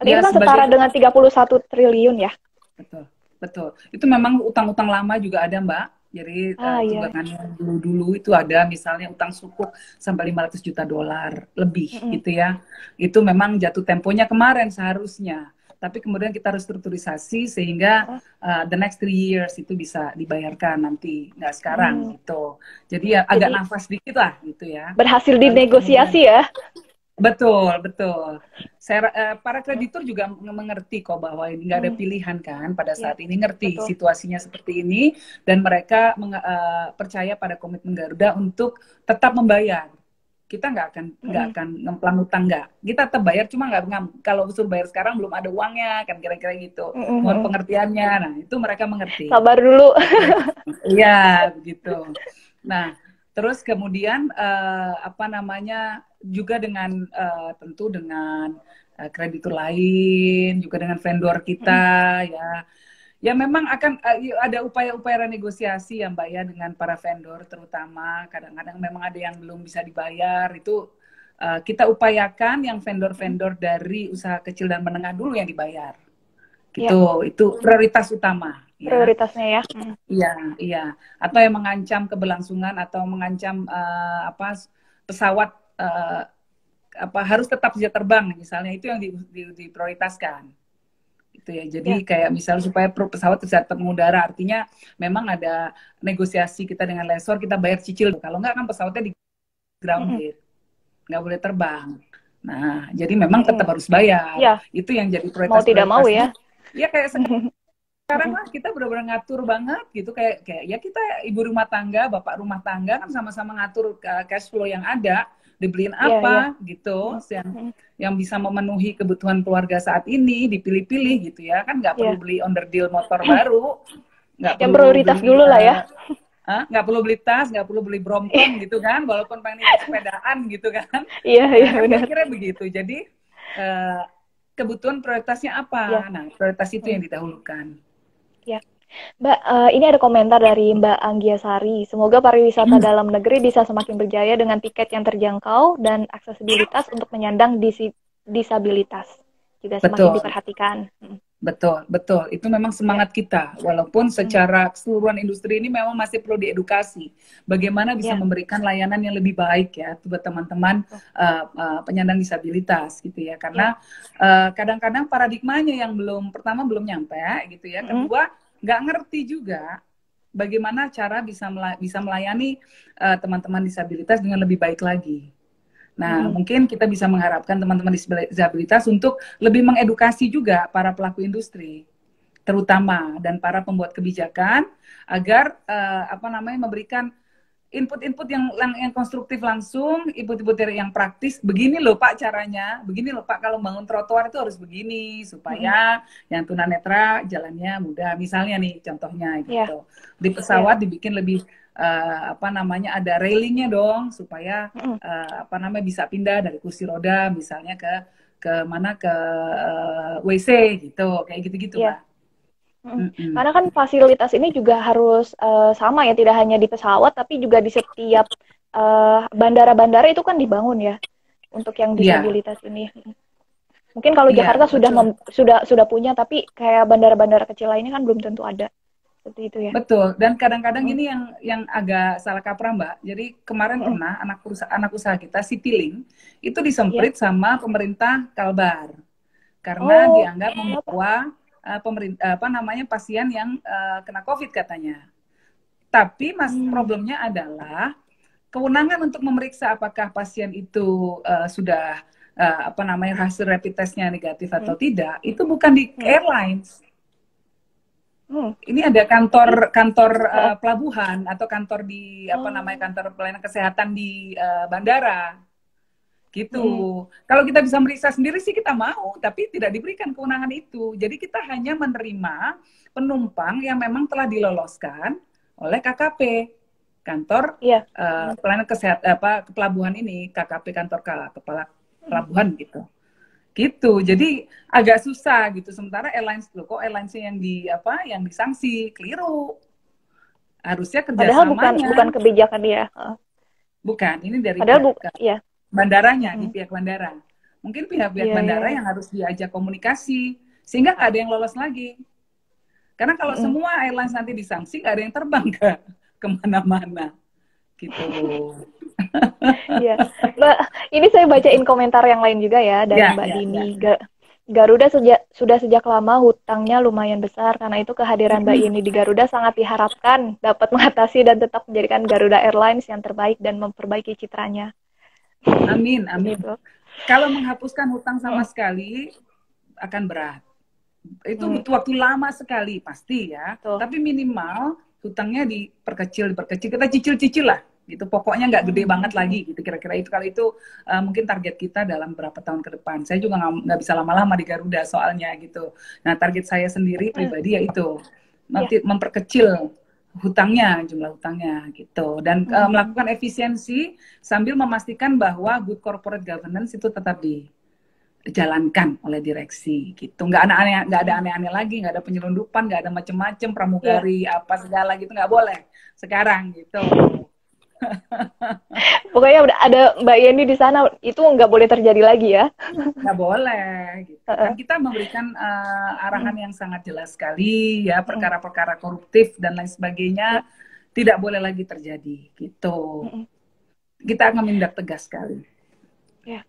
Ya, itu kan sebagai... setara dengan 31 triliun ya? Betul betul. Itu memang utang-utang lama juga ada mbak. Jadi ah, uh, iya. dulu-dulu itu ada misalnya utang sukuk sampai 500 juta dolar lebih mm -hmm. gitu ya. Itu memang jatuh temponya kemarin seharusnya. Tapi kemudian kita restrukturisasi sehingga uh, the next three years itu bisa dibayarkan nanti. Nggak sekarang hmm. gitu. Jadi ya agak jadi, nafas dikit lah gitu ya. berhasil dinegosiasi ya Betul, betul. Saya, uh, para kreditur juga mengerti kok bahwa ini nggak ada hmm. pilihan kan pada iya, saat ya, ini ngerti betul. situasinya seperti ini dan mereka uh, percaya pada komitmen Garuda untuk tetap membayar. Kita nggak akan nggak hmm. akan ngemplang utang nggak. Kita tetap bayar cuma nggak kalau usul bayar sekarang belum ada uangnya kan kira-kira gitu. Hmm. Mohon pengertiannya. Nah itu mereka mengerti. Sabar dulu. Iya begitu. Nah terus kemudian uh, apa namanya juga dengan uh, tentu dengan uh, kreditur lain, juga dengan vendor kita hmm. ya. Ya memang akan uh, ada upaya-upaya renegosiasi ya Mbak ya dengan para vendor terutama kadang-kadang memang ada yang belum bisa dibayar itu uh, kita upayakan yang vendor-vendor dari usaha kecil dan menengah dulu yang dibayar. Gitu, ya. itu prioritas utama. Ya. Prioritasnya ya. Iya, iya. Atau yang mengancam keberlangsungan atau mengancam uh, apa pesawat uh, apa harus tetap bisa terbang misalnya itu yang di, di, diprioritaskan itu ya jadi ya. kayak misalnya supaya pesawat bisa tetap mengudara artinya memang ada negosiasi kita dengan lessor kita bayar cicil kalau nggak kan pesawatnya di grounded nggak mm -hmm. boleh terbang nah jadi memang tetap harus bayar ya. itu yang jadi prioritas mau tidak mau ya ya kayak <laughs> sekarang lah kita benar-benar ngatur banget gitu kayak kayak ya kita ibu rumah tangga bapak rumah tangga kan sama-sama ngatur uh, cash flow yang ada dibeliin iya, apa yeah, yeah. gitu yang yang bisa memenuhi kebutuhan keluarga saat ini dipilih-pilih gitu ya kan nggak perlu yeah. beli underdeal motor baru nggak yang prioritas beli, dulu lah ya. uh, nggak perlu beli tas nggak perlu beli brompton gitu kan walaupun pengen sepedaan gitu kan. Iya iya yeah, benar. kira begitu. Jadi uh, kebutuhan prioritasnya apa? Yeah. nah prioritas itu yang didahulukan Mbak, uh, ini ada komentar dari Mbak Anggia Sari. Semoga pariwisata hmm. dalam negeri bisa semakin berjaya dengan tiket yang terjangkau dan aksesibilitas untuk menyandang disi disabilitas juga semakin Betul. diperhatikan. Hmm. Betul, betul. Itu memang semangat kita. Walaupun secara keseluruhan industri ini memang masih perlu diedukasi. Bagaimana bisa ya. memberikan layanan yang lebih baik ya buat teman-teman uh, uh, penyandang disabilitas gitu ya. Karena ya. kadang-kadang uh, paradigmanya yang belum pertama belum nyampe gitu ya. Kedua nggak ngerti juga bagaimana cara bisa bisa melayani teman-teman uh, disabilitas dengan lebih baik lagi. Nah, hmm. mungkin kita bisa mengharapkan teman-teman disabilitas untuk lebih mengedukasi juga para pelaku industri, terutama dan para pembuat kebijakan agar uh, apa namanya memberikan input-input yang yang konstruktif langsung, input-input yang praktis. Begini loh Pak caranya, begini loh Pak kalau bangun trotoar itu harus begini supaya hmm. yang tunanetra jalannya mudah. Misalnya nih contohnya gitu. Yeah. Di pesawat yeah. dibikin lebih uh, apa namanya ada railingnya dong supaya uh, apa namanya bisa pindah dari kursi roda misalnya ke ke mana ke uh, eh, WC gitu kayak gitu-gitu yeah. Mm -hmm. Karena kan fasilitas ini juga harus uh, sama ya, tidak hanya di pesawat, tapi juga di setiap bandara-bandara uh, itu kan dibangun ya untuk yang iya. disabilitas yeah. ini. Mungkin kalau yeah, Jakarta sudah sudah sudah punya, tapi kayak bandara-bandara kecil lainnya kan belum tentu ada seperti itu ya. Betul. Dan kadang-kadang hmm. ini yang yang agak salah kaprah Mbak. Jadi kemarin hmm. pernah anak usaha anak usaha kita Citylink itu disemprit yeah. sama pemerintah Kalbar karena oh, dianggap membawa uh, pemerintah apa namanya pasien yang uh, kena COVID katanya. Tapi mas hmm. problemnya adalah kewenangan untuk memeriksa apakah pasien itu uh, sudah uh, apa namanya hasil rapid testnya negatif atau hmm. tidak itu bukan di hmm. airlines Hmm. Ini ada kantor kantor uh, pelabuhan atau kantor di apa oh. namanya kantor pelayanan kesehatan di uh, bandara gitu. Hmm. Kalau kita bisa meriksa sendiri sih kita mau, tapi tidak diberikan kewenangan itu. Jadi kita hanya menerima penumpang yang memang telah diloloskan oleh KKP kantor yeah. Iya. uh, pelayanan kesehatan apa pelabuhan ini KKP kantor kepala pelabuhan hmm. gitu gitu jadi agak susah gitu sementara airlines loh kok airlines yang di apa yang disanksi keliru harusnya kerja Padahal bukan bukan kebijakan dia bukan ini dari Padahal pihak bu ya. bandaranya hmm. di pihak bandara mungkin pihak-pihak yeah, bandara yeah. yang harus diajak komunikasi sehingga nggak ada yang lolos lagi karena kalau hmm. semua airlines nanti disanksi nggak ada yang terbang ke ke mana-mana gitu <laughs> Iya, Mbak. Ini saya bacain komentar yang lain juga ya dari ya, Mbak ya, Dini. Ya. Garuda sejak, sudah sejak lama hutangnya lumayan besar karena itu kehadiran Mbak Ini di Garuda sangat diharapkan dapat mengatasi dan tetap menjadikan Garuda Airlines yang terbaik dan memperbaiki citranya. Amin, amin. Gitu. Kalau menghapuskan hutang sama sekali akan berat. Itu hmm. butuh waktu lama sekali pasti ya. Tuh. Tapi minimal hutangnya diperkecil, diperkecil. Kita cicil-cicil lah gitu. Pokoknya nggak gede banget lagi gitu kira-kira. Itu kali itu uh, mungkin target kita dalam beberapa tahun ke depan. Saya juga nggak bisa lama-lama di Garuda soalnya gitu. Nah target saya sendiri pribadi ya itu nanti yeah. memperkecil hutangnya jumlah hutangnya gitu. Dan hmm. uh, melakukan efisiensi sambil memastikan bahwa good corporate governance itu tetap dijalankan oleh direksi gitu. Nggak ada aneh nggak ada aneh-aneh lagi nggak ada penyelundupan nggak ada macem-macem pramugari yeah. apa segala gitu nggak boleh sekarang gitu <laughs> Pokoknya udah ada Mbak Yeni di sana itu nggak boleh terjadi lagi ya? Nggak boleh. Gitu. Kan kita memberikan uh, arahan yang sangat jelas sekali ya perkara-perkara koruptif dan lain sebagainya tidak boleh lagi terjadi gitu. Kita akan menindak tegas sekali. Ya.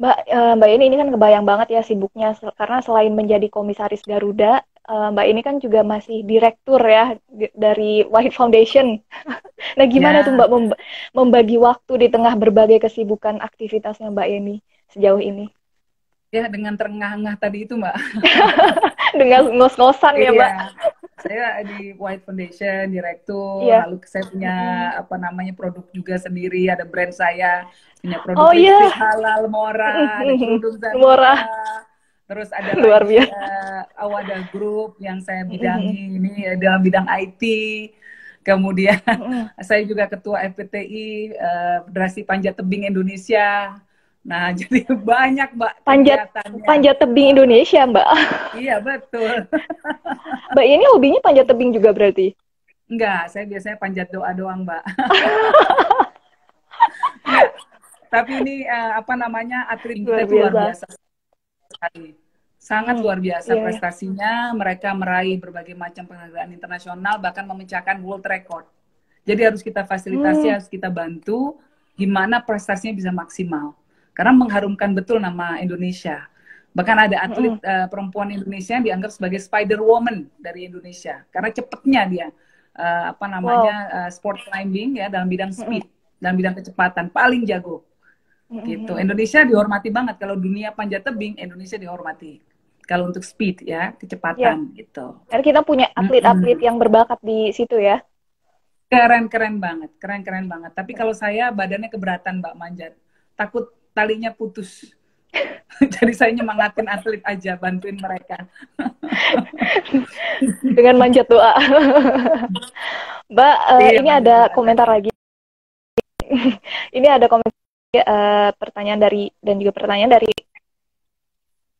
Mbak uh, Mbak Yeni ini kan kebayang banget ya sibuknya karena selain menjadi komisaris Garuda uh, Mbak ini kan juga masih direktur ya dari White Foundation. <laughs> nah, gimana yeah. tuh Mbak membagi waktu di tengah berbagai kesibukan aktivitasnya Mbak Yeni sejauh ini? Ya, dengan terengah-engah tadi itu, Mbak. <laughs> dengan ngos-ngosan ya, Mbak. Iya. Saya di White Foundation, direktur, yeah. lalu saya punya mm. apa namanya produk juga sendiri, ada brand saya, punya produk oh, yeah. halal Mora, ada produk Mora Terus ada <laughs> luar biasa uh, Awada Group yang saya bidangi ini uh, dalam bidang IT. Kemudian mm. <laughs> saya juga ketua FPTI uh, eh, Federasi Panjat Tebing Indonesia. Nah, <laughs> jadi banyak, Mbak. Panjat panjat tebing Indonesia, Mbak. iya, betul. Mbak ini hobinya panjat tebing juga berarti? Enggak, saya biasanya panjat doa doang, Mbak. Tapi ini uh, apa namanya kita luar biasa sekali sangat hmm, luar biasa iya, iya. prestasinya. Mereka meraih berbagai macam penghargaan internasional, bahkan memecahkan world record. Jadi harus kita fasilitasi, hmm. harus kita bantu, gimana prestasinya bisa maksimal. Karena mengharumkan betul nama Indonesia. Bahkan ada atlet hmm. uh, perempuan Indonesia yang dianggap sebagai Spider Woman dari Indonesia, karena cepetnya dia uh, apa namanya wow. uh, sport climbing ya dalam bidang speed, hmm. dalam bidang kecepatan paling jago. Hmm. Gitu. Indonesia dihormati banget kalau dunia panjat tebing, Indonesia dihormati kalau untuk speed ya kecepatan ya. gitu. Karena kita punya atlet-atlet yang berbakat di situ ya. Keren keren banget, keren keren banget. Tapi kalau saya badannya keberatan mbak manjat, takut talinya putus. <laughs> Jadi saya nyemangatin atlet aja, bantuin mereka. <laughs> Dengan manjat doa. <laughs> mbak, uh, iya, ini ada komentar lagi. ini ada komentar uh, pertanyaan dari dan juga pertanyaan dari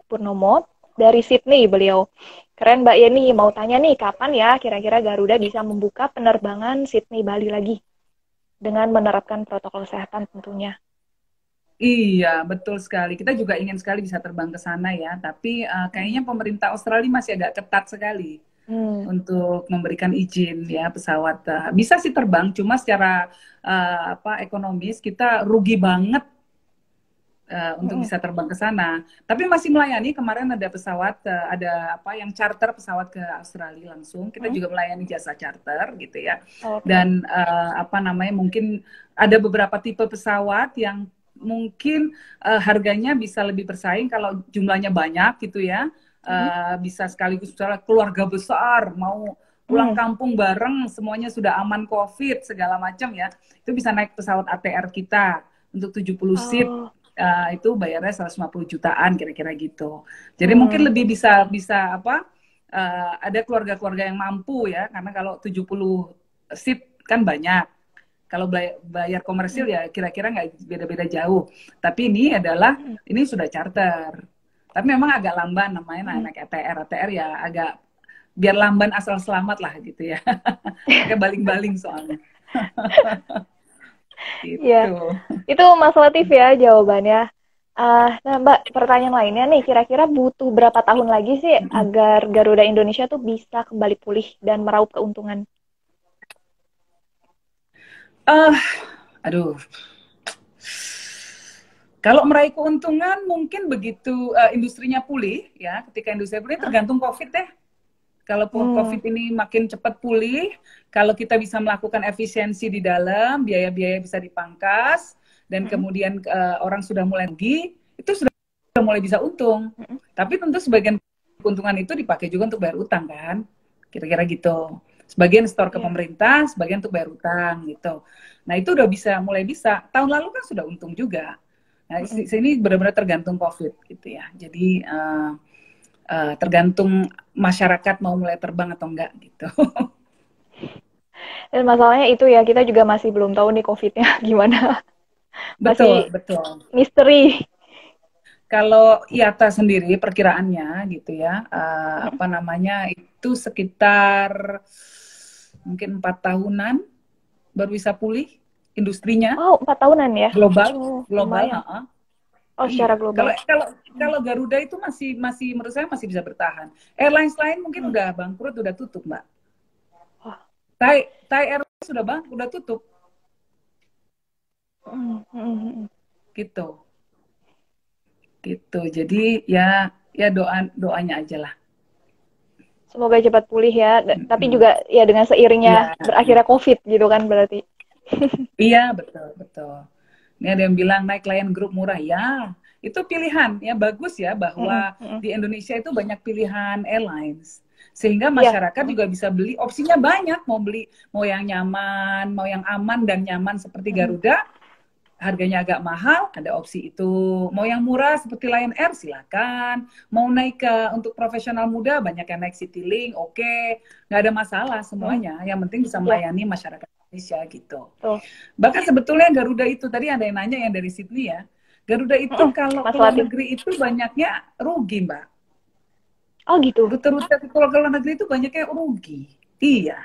Purnomo dari Sydney beliau. Keren Mbak Yeni, mau tanya nih kapan ya kira-kira Garuda bisa membuka penerbangan Sydney Bali lagi dengan menerapkan protokol kesehatan tentunya. Iya, betul sekali. Kita juga ingin sekali bisa terbang ke sana ya, tapi uh, kayaknya pemerintah Australia masih agak ketat sekali hmm. untuk memberikan izin ya pesawat. Uh, bisa sih terbang, cuma secara uh, apa ekonomis kita rugi banget uh, untuk bisa terbang ke sana. Tapi masih melayani. Kemarin ada pesawat, uh, ada apa yang charter pesawat ke Australia langsung. Kita hmm. juga melayani jasa charter gitu ya. Okay. Dan uh, apa namanya mungkin ada beberapa tipe pesawat yang mungkin uh, harganya bisa lebih bersaing kalau jumlahnya banyak gitu ya. Uh, bisa sekaligus misalnya keluarga besar mau pulang hmm. kampung bareng semuanya sudah aman covid segala macam ya itu bisa naik pesawat ATR kita untuk 70 seat oh uh, itu bayarnya 150 jutaan kira-kira gitu. Jadi hmm. mungkin lebih bisa bisa apa? Uh, ada keluarga-keluarga yang mampu ya, karena kalau 70 seat kan banyak. Kalau bayar komersil ya kira-kira nggak beda-beda jauh. Tapi ini adalah hmm. ini sudah charter. Tapi memang agak lamban namanya hmm. naik ETR. ETR ya agak biar lamban asal selamat lah gitu ya. <laughs> Kayak baling-baling soalnya. <laughs> Gitu. Iya, itu Mas Latif ya jawabannya. Uh, nah Mbak, pertanyaan lainnya nih, kira-kira butuh berapa tahun lagi sih -hmm. agar Garuda Indonesia tuh bisa kembali pulih dan meraup keuntungan? Uh, aduh, kalau meraih keuntungan mungkin begitu uh, industrinya pulih ya, ketika industri pulih tergantung COVID deh. Kalau hmm. COVID ini makin cepat pulih, kalau kita bisa melakukan efisiensi di dalam, biaya-biaya bisa dipangkas, dan hmm. kemudian uh, orang sudah mulai rugi, itu sudah, sudah mulai bisa untung. Hmm. Tapi tentu sebagian keuntungan itu dipakai juga untuk bayar utang kan, kira-kira gitu. Sebagian store ke yeah. pemerintah, sebagian untuk bayar utang gitu. Nah itu udah bisa, mulai bisa. Tahun lalu kan sudah untung juga. Nah, hmm. sini benar-benar tergantung COVID gitu ya. Jadi uh, uh, tergantung masyarakat mau mulai terbang atau enggak gitu. Dan masalahnya itu ya kita juga masih belum tahu nih COVID-nya <laughs> gimana. Betul, masih betul. Misteri. Kalau IATA sendiri perkiraannya gitu ya, uh, apa namanya itu sekitar mungkin empat tahunan baru bisa pulih industrinya. Oh, empat tahunan ya? Global, oh, global. Uh, Oh, secara global. Kalau kalau kalau Garuda itu masih masih menurut saya masih bisa bertahan. Airlines lain mungkin hmm. udah bangkrut, udah tutup, Mbak. Oh. Thai Thai Airways sudah bang, udah tutup. Hmm, hmm, hmm, hmm. Gitu. Gitu. Jadi ya ya doa doanya aja lah. Semoga cepat pulih ya. Hmm. Tapi juga ya dengan seiringnya ya. berakhirnya COVID gitu kan berarti. iya betul betul. Ini ada yang bilang naik klien grup murah. Ya, itu pilihan ya bagus ya bahwa mm -hmm. di Indonesia itu banyak pilihan airlines sehingga iya. masyarakat yeah. juga bisa beli opsinya banyak mau beli mau yang nyaman mau yang aman dan nyaman seperti Garuda harganya agak mahal ada opsi itu mau yang murah seperti Lion Air silakan mau naik ke untuk profesional muda banyak yang naik Citylink oke okay. nggak ada masalah semuanya yang penting bisa iya. melayani masyarakat Indonesia gitu. Oh. Bahkan sebetulnya Garuda itu tadi ada yang nanya yang dari Sydney ya. Garuda itu oh, kalau ke luar negeri itu banyaknya rugi, Mbak. Oh gitu. Rute-rute kalau ke luar negeri itu banyaknya rugi. Iya.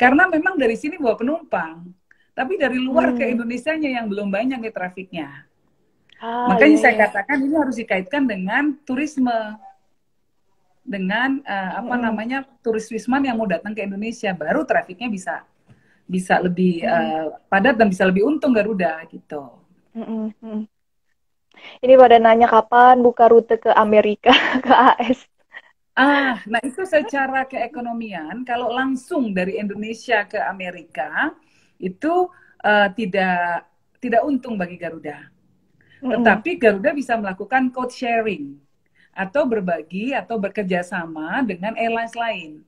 Karena memang dari sini bawa penumpang. Tapi dari luar hmm. ke Indonesia-nya yang belum banyak nih trafiknya. Ah, Makanya iya, saya iya. katakan ini harus dikaitkan dengan turisme. dengan uh, apa hmm. namanya turis wisman yang mau datang ke Indonesia baru trafiknya bisa bisa lebih hmm. uh, padat dan bisa lebih untung Garuda gitu. Hmm. Ini pada nanya kapan buka rute ke Amerika <laughs> ke AS. Ah, nah itu secara keekonomian kalau langsung dari Indonesia ke Amerika itu uh, tidak tidak untung bagi Garuda. Tetapi Garuda bisa melakukan code sharing atau berbagi atau bekerja sama dengan airlines lain.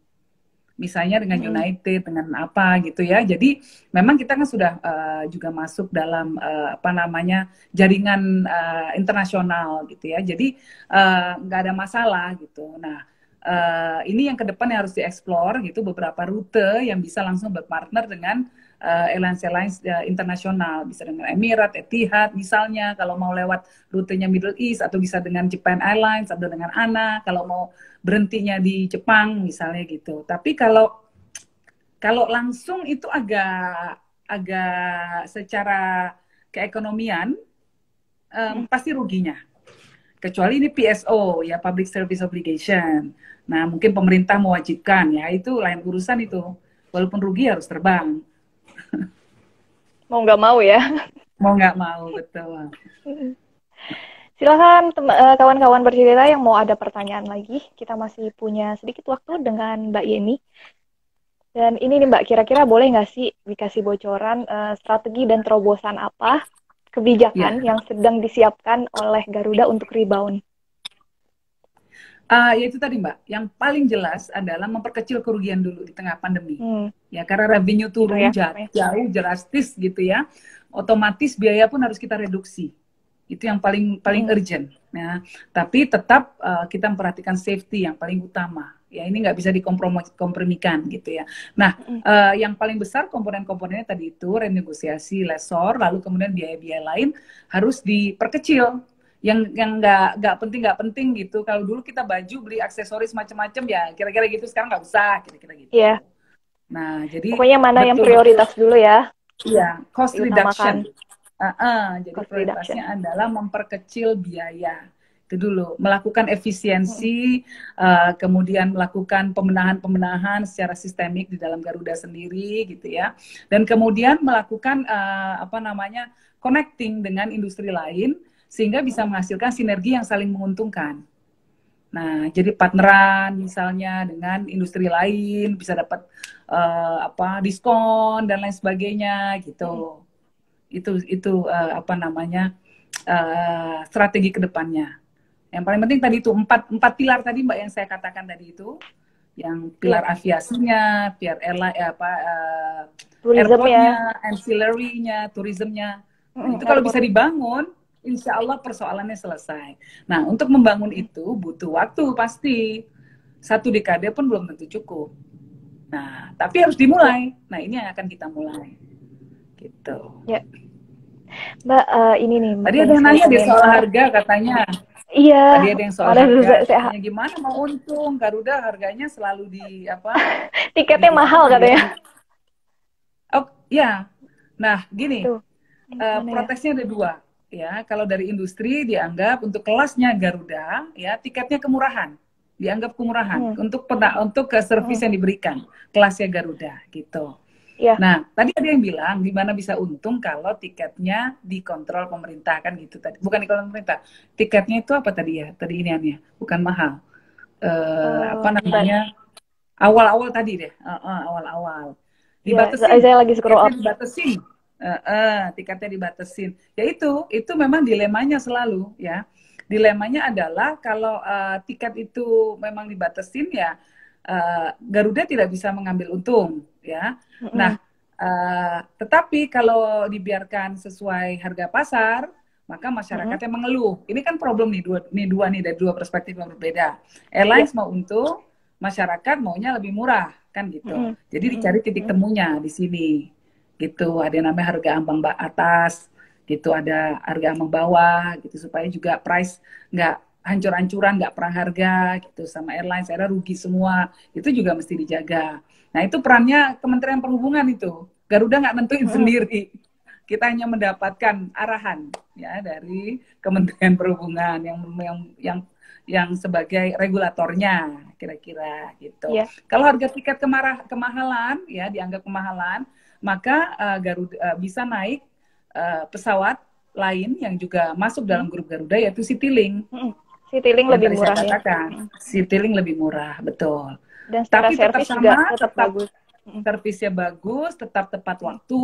Misalnya dengan United, dengan apa gitu ya. Jadi memang kita kan sudah uh, juga masuk dalam uh, apa namanya jaringan uh, internasional gitu ya. Jadi nggak uh, ada masalah gitu. Nah uh, ini yang ke depan yang harus dieksplor gitu beberapa rute yang bisa langsung berpartner dengan uh, airlines-airlines uh, internasional, bisa dengan Emirat, Etihad misalnya kalau mau lewat rutenya Middle East atau bisa dengan Japan Airlines atau dengan ANA kalau mau berhentinya di Jepang misalnya gitu. Tapi kalau kalau langsung itu agak agak secara keekonomian um, hmm. pasti ruginya. Kecuali ini PSO ya Public Service Obligation. Nah mungkin pemerintah mewajibkan ya itu lain urusan itu. Walaupun rugi harus terbang mau nggak mau ya mau nggak mau betul <laughs> Silahkan eh, kawan-kawan bercerita yang mau ada pertanyaan lagi. Kita masih punya sedikit waktu dengan Mbak Yeni. Dan ini nih Mbak, kira-kira boleh nggak sih dikasih bocoran uh, strategi dan terobosan apa kebijakan yeah. yang sedang disiapkan oleh Garuda untuk rebound? Uh, ya itu tadi Mbak, yang paling jelas adalah memperkecil kerugian dulu di tengah pandemi. Hmm. Ya karena revenue turun oh, ya. jauh, drastis gitu ya. Otomatis biaya pun harus kita reduksi. Itu yang paling paling hmm. urgent. Ya. Tapi tetap uh, kita memperhatikan safety yang paling utama. Ya ini nggak bisa dikompromikan gitu ya. Nah, uh, yang paling besar komponen-komponennya tadi itu renegosiasi lesor, lalu kemudian biaya-biaya lain harus diperkecil yang yang nggak nggak penting nggak penting gitu kalau dulu kita baju beli aksesoris macam-macam ya kira-kira gitu sekarang nggak usah kira-kira gitu iya nah jadi pokoknya mana betul, yang prioritas dulu ya iya cost reduction uh, uh, jadi cost prioritasnya reduction. adalah memperkecil biaya itu dulu melakukan efisiensi hmm. uh, kemudian melakukan pemenahan-pemenahan secara sistemik di dalam Garuda sendiri gitu ya dan kemudian melakukan uh, apa namanya connecting dengan industri lain sehingga bisa menghasilkan sinergi yang saling menguntungkan. Nah, jadi partneran misalnya dengan industri lain bisa dapat uh, apa diskon dan lain sebagainya gitu. Hmm. Itu itu uh, apa namanya uh, strategi ke depannya. Yang paling penting tadi itu empat empat pilar tadi mbak yang saya katakan tadi itu, yang pilar ya. aviasinya, pilar airline apa uh, airportnya, ancillary-nya, tourismnya. Hmm, itu kalau bisa dibangun, insya Allah persoalannya selesai. Nah, untuk membangun itu butuh waktu pasti. Satu dekade pun belum tentu cukup. Nah, tapi harus dimulai. Nah, ini yang akan kita mulai. Gitu. Ya. Mbak, uh, ini nih. Tadi ada yang nanya di soal harga katanya. Iya. Tadi ada yang soal harga. Saya... Gimana mau untung? Garuda harganya selalu di apa? <laughs> Tiketnya di, mahal katanya. Oh, ya. Nah, gini. Tuh. Uh, protesnya ada dua ya kalau dari industri dianggap untuk kelasnya Garuda ya tiketnya kemurahan dianggap kemurahan hmm. untuk untuk ke servis hmm. yang diberikan kelasnya Garuda gitu. Ya. Nah tadi ada yang bilang di mana bisa untung kalau tiketnya dikontrol pemerintah? Kan gitu tadi. Bukan dikontrol pemerintah. Tiketnya itu apa tadi ya? Tadi ini ya bukan mahal. Uh, oh, apa namanya? Awal-awal tadi deh. Uh, uh, awal-awal. Iya, dibatasi. ya, saya lagi scroll up. dibatasi. Uh, uh, tiketnya dibatasin. Ya itu, itu memang dilemanya selalu ya. Dilemanya adalah kalau uh, tiket itu memang dibatasin ya uh, Garuda tidak bisa mengambil untung ya. Mm -hmm. Nah, uh, tetapi kalau dibiarkan sesuai harga pasar maka masyarakatnya mm -hmm. mengeluh. Ini kan problem nih dua nih dua nih dari dua perspektif yang berbeda. Airlines yeah. mau untung, masyarakat maunya lebih murah kan gitu. Mm -hmm. Jadi dicari titik temunya di sini gitu ada yang namanya harga ambang atas gitu ada harga ambang bawah gitu supaya juga price nggak hancur-hancuran nggak perang harga gitu sama airlines era rugi semua itu juga mesti dijaga nah itu perannya Kementerian Perhubungan itu Garuda nggak nentuin sendiri kita hanya mendapatkan arahan ya dari Kementerian Perhubungan yang yang yang yang sebagai regulatornya kira-kira gitu. Yeah. Kalau harga tiket kemarah, kemahalan ya dianggap kemahalan, maka uh, Garuda uh, bisa naik uh, pesawat lain yang juga masuk dalam grup Garuda yaitu Citylink. Hmm. Citylink lebih murah ya. Citylink lebih murah, betul. Dan Tapi tetap sama, juga tetap, tetap bagus servisnya bagus, tetap tepat waktu,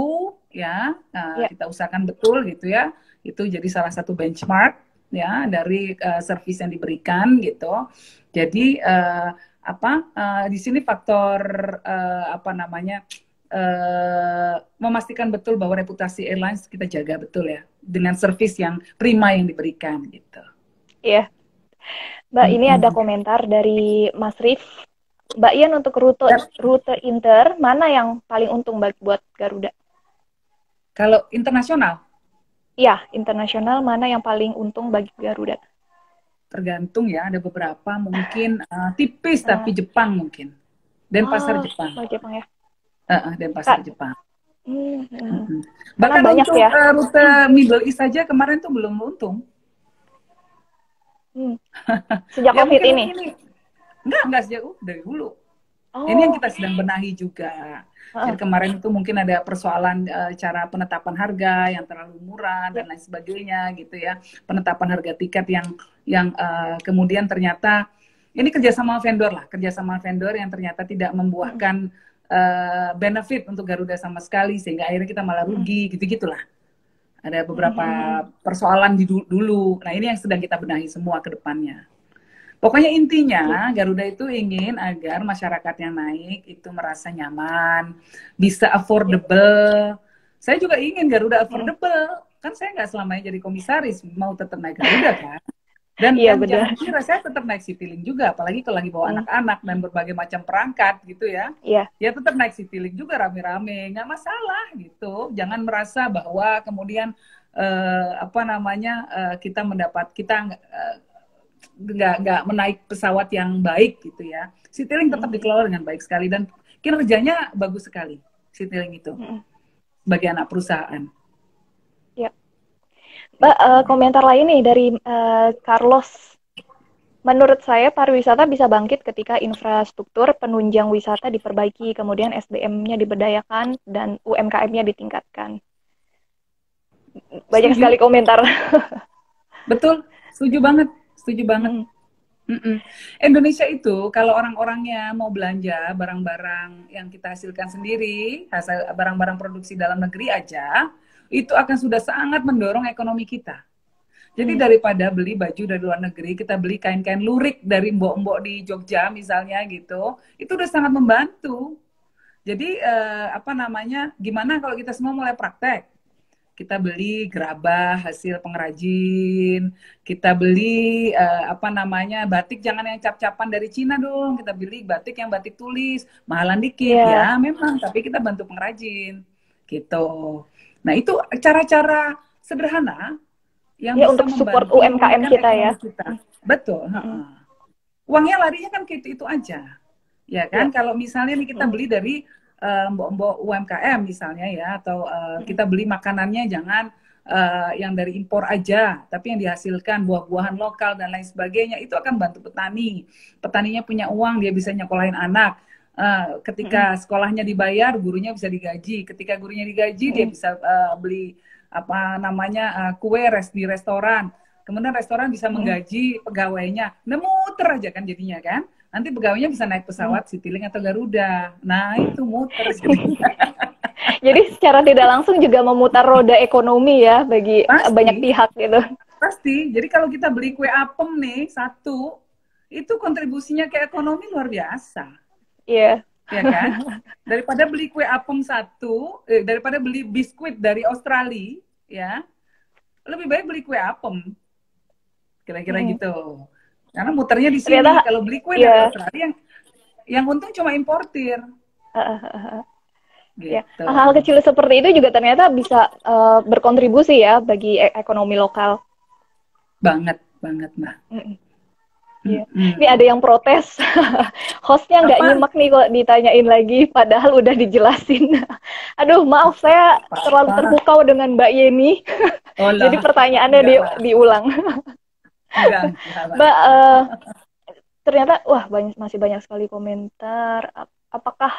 ya. Nah, yeah. kita usahakan betul gitu ya. Itu jadi salah satu benchmark ya dari uh, servis yang diberikan gitu. Jadi uh, apa uh, di sini faktor uh, apa namanya uh, memastikan betul bahwa reputasi airlines kita jaga betul ya dengan servis yang prima yang diberikan gitu. Iya. Mbak, ini ada komentar dari Mas Rif Mbak Ian untuk rute rute inter mana yang paling untung buat Garuda? Kalau internasional? Iya, internasional mana yang paling untung bagi Garuda? Tergantung ya, ada beberapa mungkin uh, <sighs> tipis uh. tapi Jepang mungkin. Dan oh, pasar Jepang. Oh, Jepang ya. Uh, uh, dan pasar Kak. Jepang. Hmm, hmm. Hmm. Bahkan banyak untuk ya? uh, rute Middle East saja kemarin tuh belum untung. Hmm. <laughs> Sejak ya, COVID ini. ini Enggak, enggak sejak uh, dari dulu. Oh. Ini yang kita sedang benahi juga. Jadi kemarin itu mungkin ada persoalan uh, cara penetapan harga yang terlalu murah dan lain sebagainya gitu ya. Penetapan harga tiket yang yang uh, kemudian ternyata ini kerjasama vendor lah, kerjasama vendor yang ternyata tidak membuahkan uh, benefit untuk Garuda sama sekali sehingga akhirnya kita malah rugi gitu gitulah. Ada beberapa persoalan di dulu. Nah ini yang sedang kita benahi semua ke depannya. Pokoknya intinya Garuda itu ingin agar masyarakat yang naik itu merasa nyaman, bisa affordable. Saya juga ingin Garuda affordable. Kan saya nggak selamanya jadi komisaris, mau tetap naik Garuda kan. Dan iya, yang kira saya tetap naik Citylink juga, apalagi kalau lagi bawa hmm. anak-anak dan berbagai macam perangkat gitu ya. Iya. Ya tetap naik Citylink juga rame-rame, nggak masalah gitu. Jangan merasa bahwa kemudian uh, apa namanya uh, kita mendapat kita uh, nggak nggak menaik pesawat yang baik gitu ya. Citylink tetap dikelola dengan baik sekali dan kinerjanya bagus sekali Citylink itu sebagai anak perusahaan. Mbak uh, komentar lain nih dari uh, Carlos. Menurut saya pariwisata bisa bangkit ketika infrastruktur penunjang wisata diperbaiki, kemudian SDM-nya diberdayakan dan UMKM-nya ditingkatkan. Banyak setuju. sekali komentar. <laughs> Betul, setuju banget setuju banget. Hmm. Mm-mm. Indonesia itu kalau orang-orangnya mau belanja barang-barang yang kita hasilkan sendiri, hasil barang-barang produksi dalam negeri aja, itu akan sudah sangat mendorong ekonomi kita. Jadi hmm. daripada beli baju dari luar negeri, kita beli kain-kain lurik dari mbok-mbok di Jogja misalnya gitu, itu udah sangat membantu. Jadi eh, apa namanya? Gimana kalau kita semua mulai praktek? kita beli gerabah hasil pengrajin, kita beli uh, apa namanya batik jangan yang cap-capan dari Cina dong, kita beli batik yang batik tulis, mahalan dikit yeah. ya memang, tapi kita bantu pengrajin gitu. Nah itu cara-cara sederhana yang ya, bisa untuk support UMKM kita ya. Kita. Betul. Hmm. Uangnya larinya kan ke itu, itu aja, ya kan? Ya. Kalau misalnya nih kita beli dari uh, mbok-mbok UMKM misalnya ya atau uh, kita beli makanannya jangan uh, yang dari impor aja, tapi yang dihasilkan buah-buahan lokal dan lain sebagainya itu akan bantu petani. Petaninya punya uang, dia bisa nyekolahin anak. Uh, ketika sekolahnya dibayar, gurunya bisa digaji. Ketika gurunya digaji, dia bisa uh, beli apa namanya uh, kue res di restoran. Kemudian restoran bisa menggaji pegawainya. Nemuter aja kan jadinya kan nanti pegawainya bisa naik pesawat hmm. Citylink atau Garuda. Nah, itu muter. <laughs> Jadi <laughs> secara tidak langsung juga memutar roda ekonomi ya bagi Pasti. banyak pihak gitu. Pasti. Jadi kalau kita beli kue apem nih satu, itu kontribusinya ke ekonomi luar biasa. Iya. Yeah. Ya kan? <laughs> Daripada beli kue apem satu, eh, daripada beli biskuit dari Australia, ya, lebih baik beli kue apem. Kira-kira hmm. gitu. Karena muternya di sini. Ternyata, kalau beli kue yeah. dari Australia yang yang untung cuma importir. gitu. Ya. Hal-hal kecil seperti itu juga ternyata bisa uh, berkontribusi ya bagi e ekonomi lokal. Banget, banget, Mbak. Mm Iya. Ini ada yang protes. <laughs> Hostnya nggak nyimak nih kok ditanyain lagi, padahal udah dijelasin. <laughs> Aduh, maaf saya Apa? terlalu terpukau dengan Mbak Yeni. Oh <laughs> Jadi pertanyaannya di, diulang. Enggak, Mbak, uh, ternyata wah banyak masih banyak sekali komentar. Apakah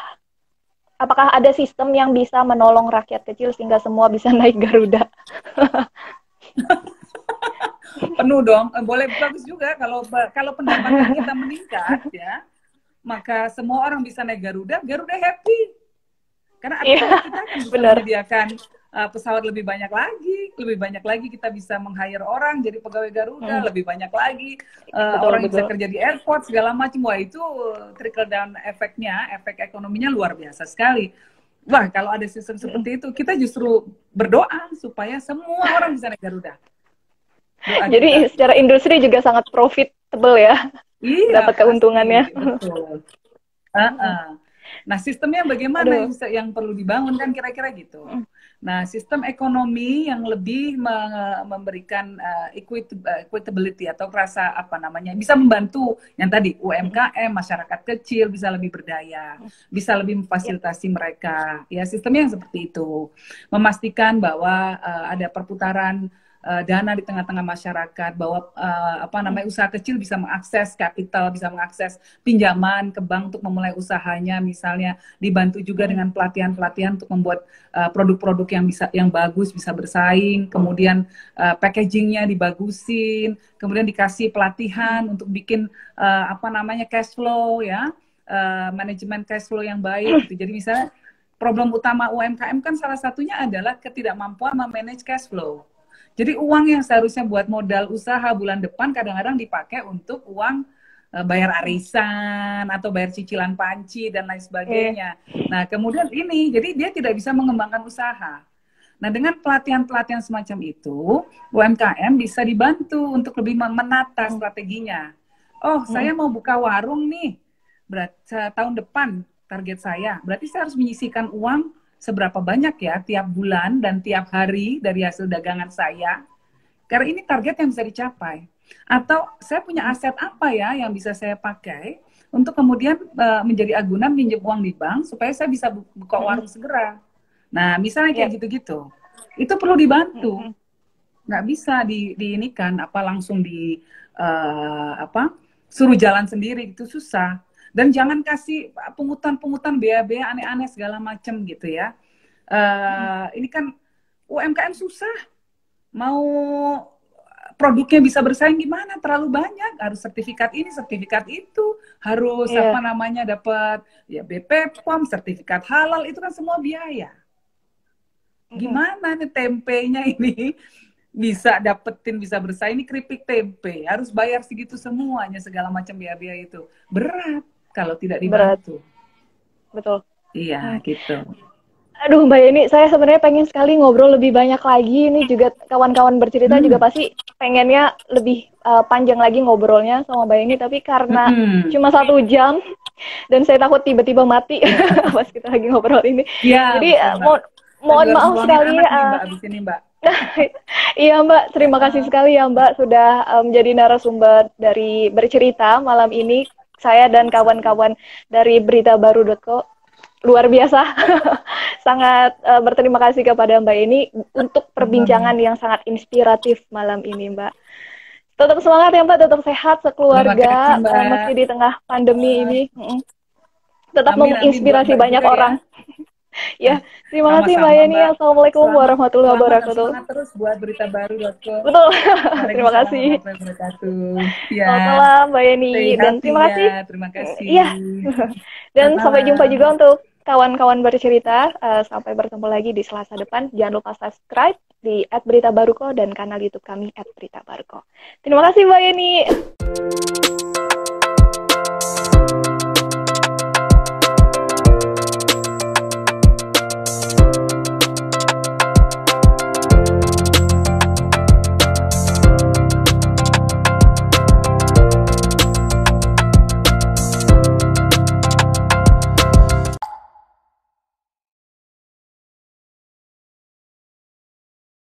apakah ada sistem yang bisa menolong rakyat kecil sehingga semua bisa naik Garuda? Penuh dong, eh, boleh bagus juga kalau kalau pendapatan kita meningkat ya, maka semua orang bisa naik Garuda, Garuda happy. Karena yeah, kita kan bisa menyediakan uh, pesawat lebih banyak lagi, lebih banyak lagi kita bisa meng-hire orang jadi pegawai Garuda, hmm. lebih banyak lagi uh, betul, orang betul. bisa kerja di airport segala macam. Wah itu trickle down efeknya, efek ekonominya luar biasa sekali. Wah kalau ada sistem seperti itu, kita justru berdoa supaya semua orang bisa naik Garuda. Doa jadi kita. secara industri juga sangat profitable ya, iya, dapat keuntungannya. Betul. Uh -uh. Nah, sistemnya bagaimana Aduh. yang perlu dibangun kan kira-kira gitu. Hmm. Nah, sistem ekonomi yang lebih me memberikan uh, equitability atau rasa apa namanya bisa membantu yang tadi UMKM, masyarakat kecil bisa lebih berdaya, bisa lebih memfasilitasi mereka. Ya, sistemnya yang seperti itu. Memastikan bahwa uh, ada perputaran uh, dana di tengah-tengah masyarakat bahwa uh, apa namanya usaha kecil bisa mengakses kapital bisa mengakses pinjaman ke bank untuk memulai usahanya misalnya dibantu juga dengan pelatihan-pelatihan untuk membuat uh, produk-produk yang bisa yang bagus bisa bersaing kemudian uh, packagingnya dibagusin kemudian dikasih pelatihan untuk bikin uh, apa namanya cash flow ya uh, manajemen cash flow yang baik gitu. jadi misalnya problem utama UMKM kan salah satunya adalah ketidakmampuan memanage cash flow jadi uang yang seharusnya buat modal usaha bulan depan kadang-kadang dipakai untuk uang uh, bayar arisan atau bayar cicilan panci dan lain sebagainya. Okay. Nah, kemudian ini jadi dia tidak bisa mengembangkan usaha. Nah, dengan pelatihan-pelatihan semacam itu, UMKM bisa dibantu untuk lebih menata hmm. strateginya. Oh, hmm. saya mau buka warung nih. Berat tahun depan target saya. Berarti saya harus menyisikan uang seberapa banyak ya tiap bulan dan tiap hari dari hasil dagangan saya. Karena ini target yang bisa dicapai. Atau saya punya aset apa ya yang bisa saya pakai untuk kemudian uh, menjadi agunan pinjam uang di bank supaya saya bisa buka warung segera. Nah, misalnya kayak ya. gitu-gitu. Itu perlu dibantu. Nggak bisa di, diinikan apa langsung di uh, apa suruh jalan sendiri itu susah dan jangan kasih pungutan-pungutan bea-bea aneh-aneh segala macam gitu ya. Uh, hmm. Ini kan UMKM susah, mau produknya bisa bersaing gimana? Terlalu banyak, harus sertifikat ini, sertifikat itu, harus yeah. apa namanya dapat ya BP POM, sertifikat halal itu kan semua biaya. Hmm. Gimana nih tempenya ini? <laughs> bisa dapetin bisa bersaing ini keripik tempe harus bayar segitu semuanya segala macam biaya-biaya itu berat kalau tidak dibantu. Berat. Betul. Iya, hmm. gitu. Aduh Mbak Yeni, saya sebenarnya pengen sekali ngobrol lebih banyak lagi. Ini juga kawan-kawan bercerita hmm. juga pasti pengennya lebih uh, panjang lagi ngobrolnya sama Mbak Yeni. Tapi karena hmm. cuma satu jam dan saya takut tiba-tiba mati <laughs> pas kita lagi ngobrol ini. Ya, Jadi uh, mo mohon maaf sekali. Uh, mbak, abis ini Mbak. <laughs> iya Mbak, terima kasih sekali ya Mbak sudah menjadi um, narasumber dari bercerita malam ini saya dan kawan-kawan dari berita baru.co luar biasa. <laughs> sangat uh, berterima kasih kepada Mbak ini untuk perbincangan yang sangat inspiratif malam ini, Mbak. Tetap semangat ya Mbak, tetap sehat sekeluarga kasih, meski di tengah pandemi ini. Tetap amin, menginspirasi amin, banyak orang. ya, terima kasih Mbak Yani. Assalamualaikum selamat, warahmatullahi wabarakatuh. Semangat terus buat berita baru. Betul. terima kasih. Ya. Selamat malam Mbak Yani dan terima ya. kasih. Terima kasih. Iya. <laughs> dan selamat sampai jumpa juga untuk kawan-kawan bercerita. Uh, sampai bertemu lagi di Selasa depan. Jangan lupa subscribe di @beritabaruko dan kanal YouTube kami @beritabaruko. Terima kasih Mbak Yani.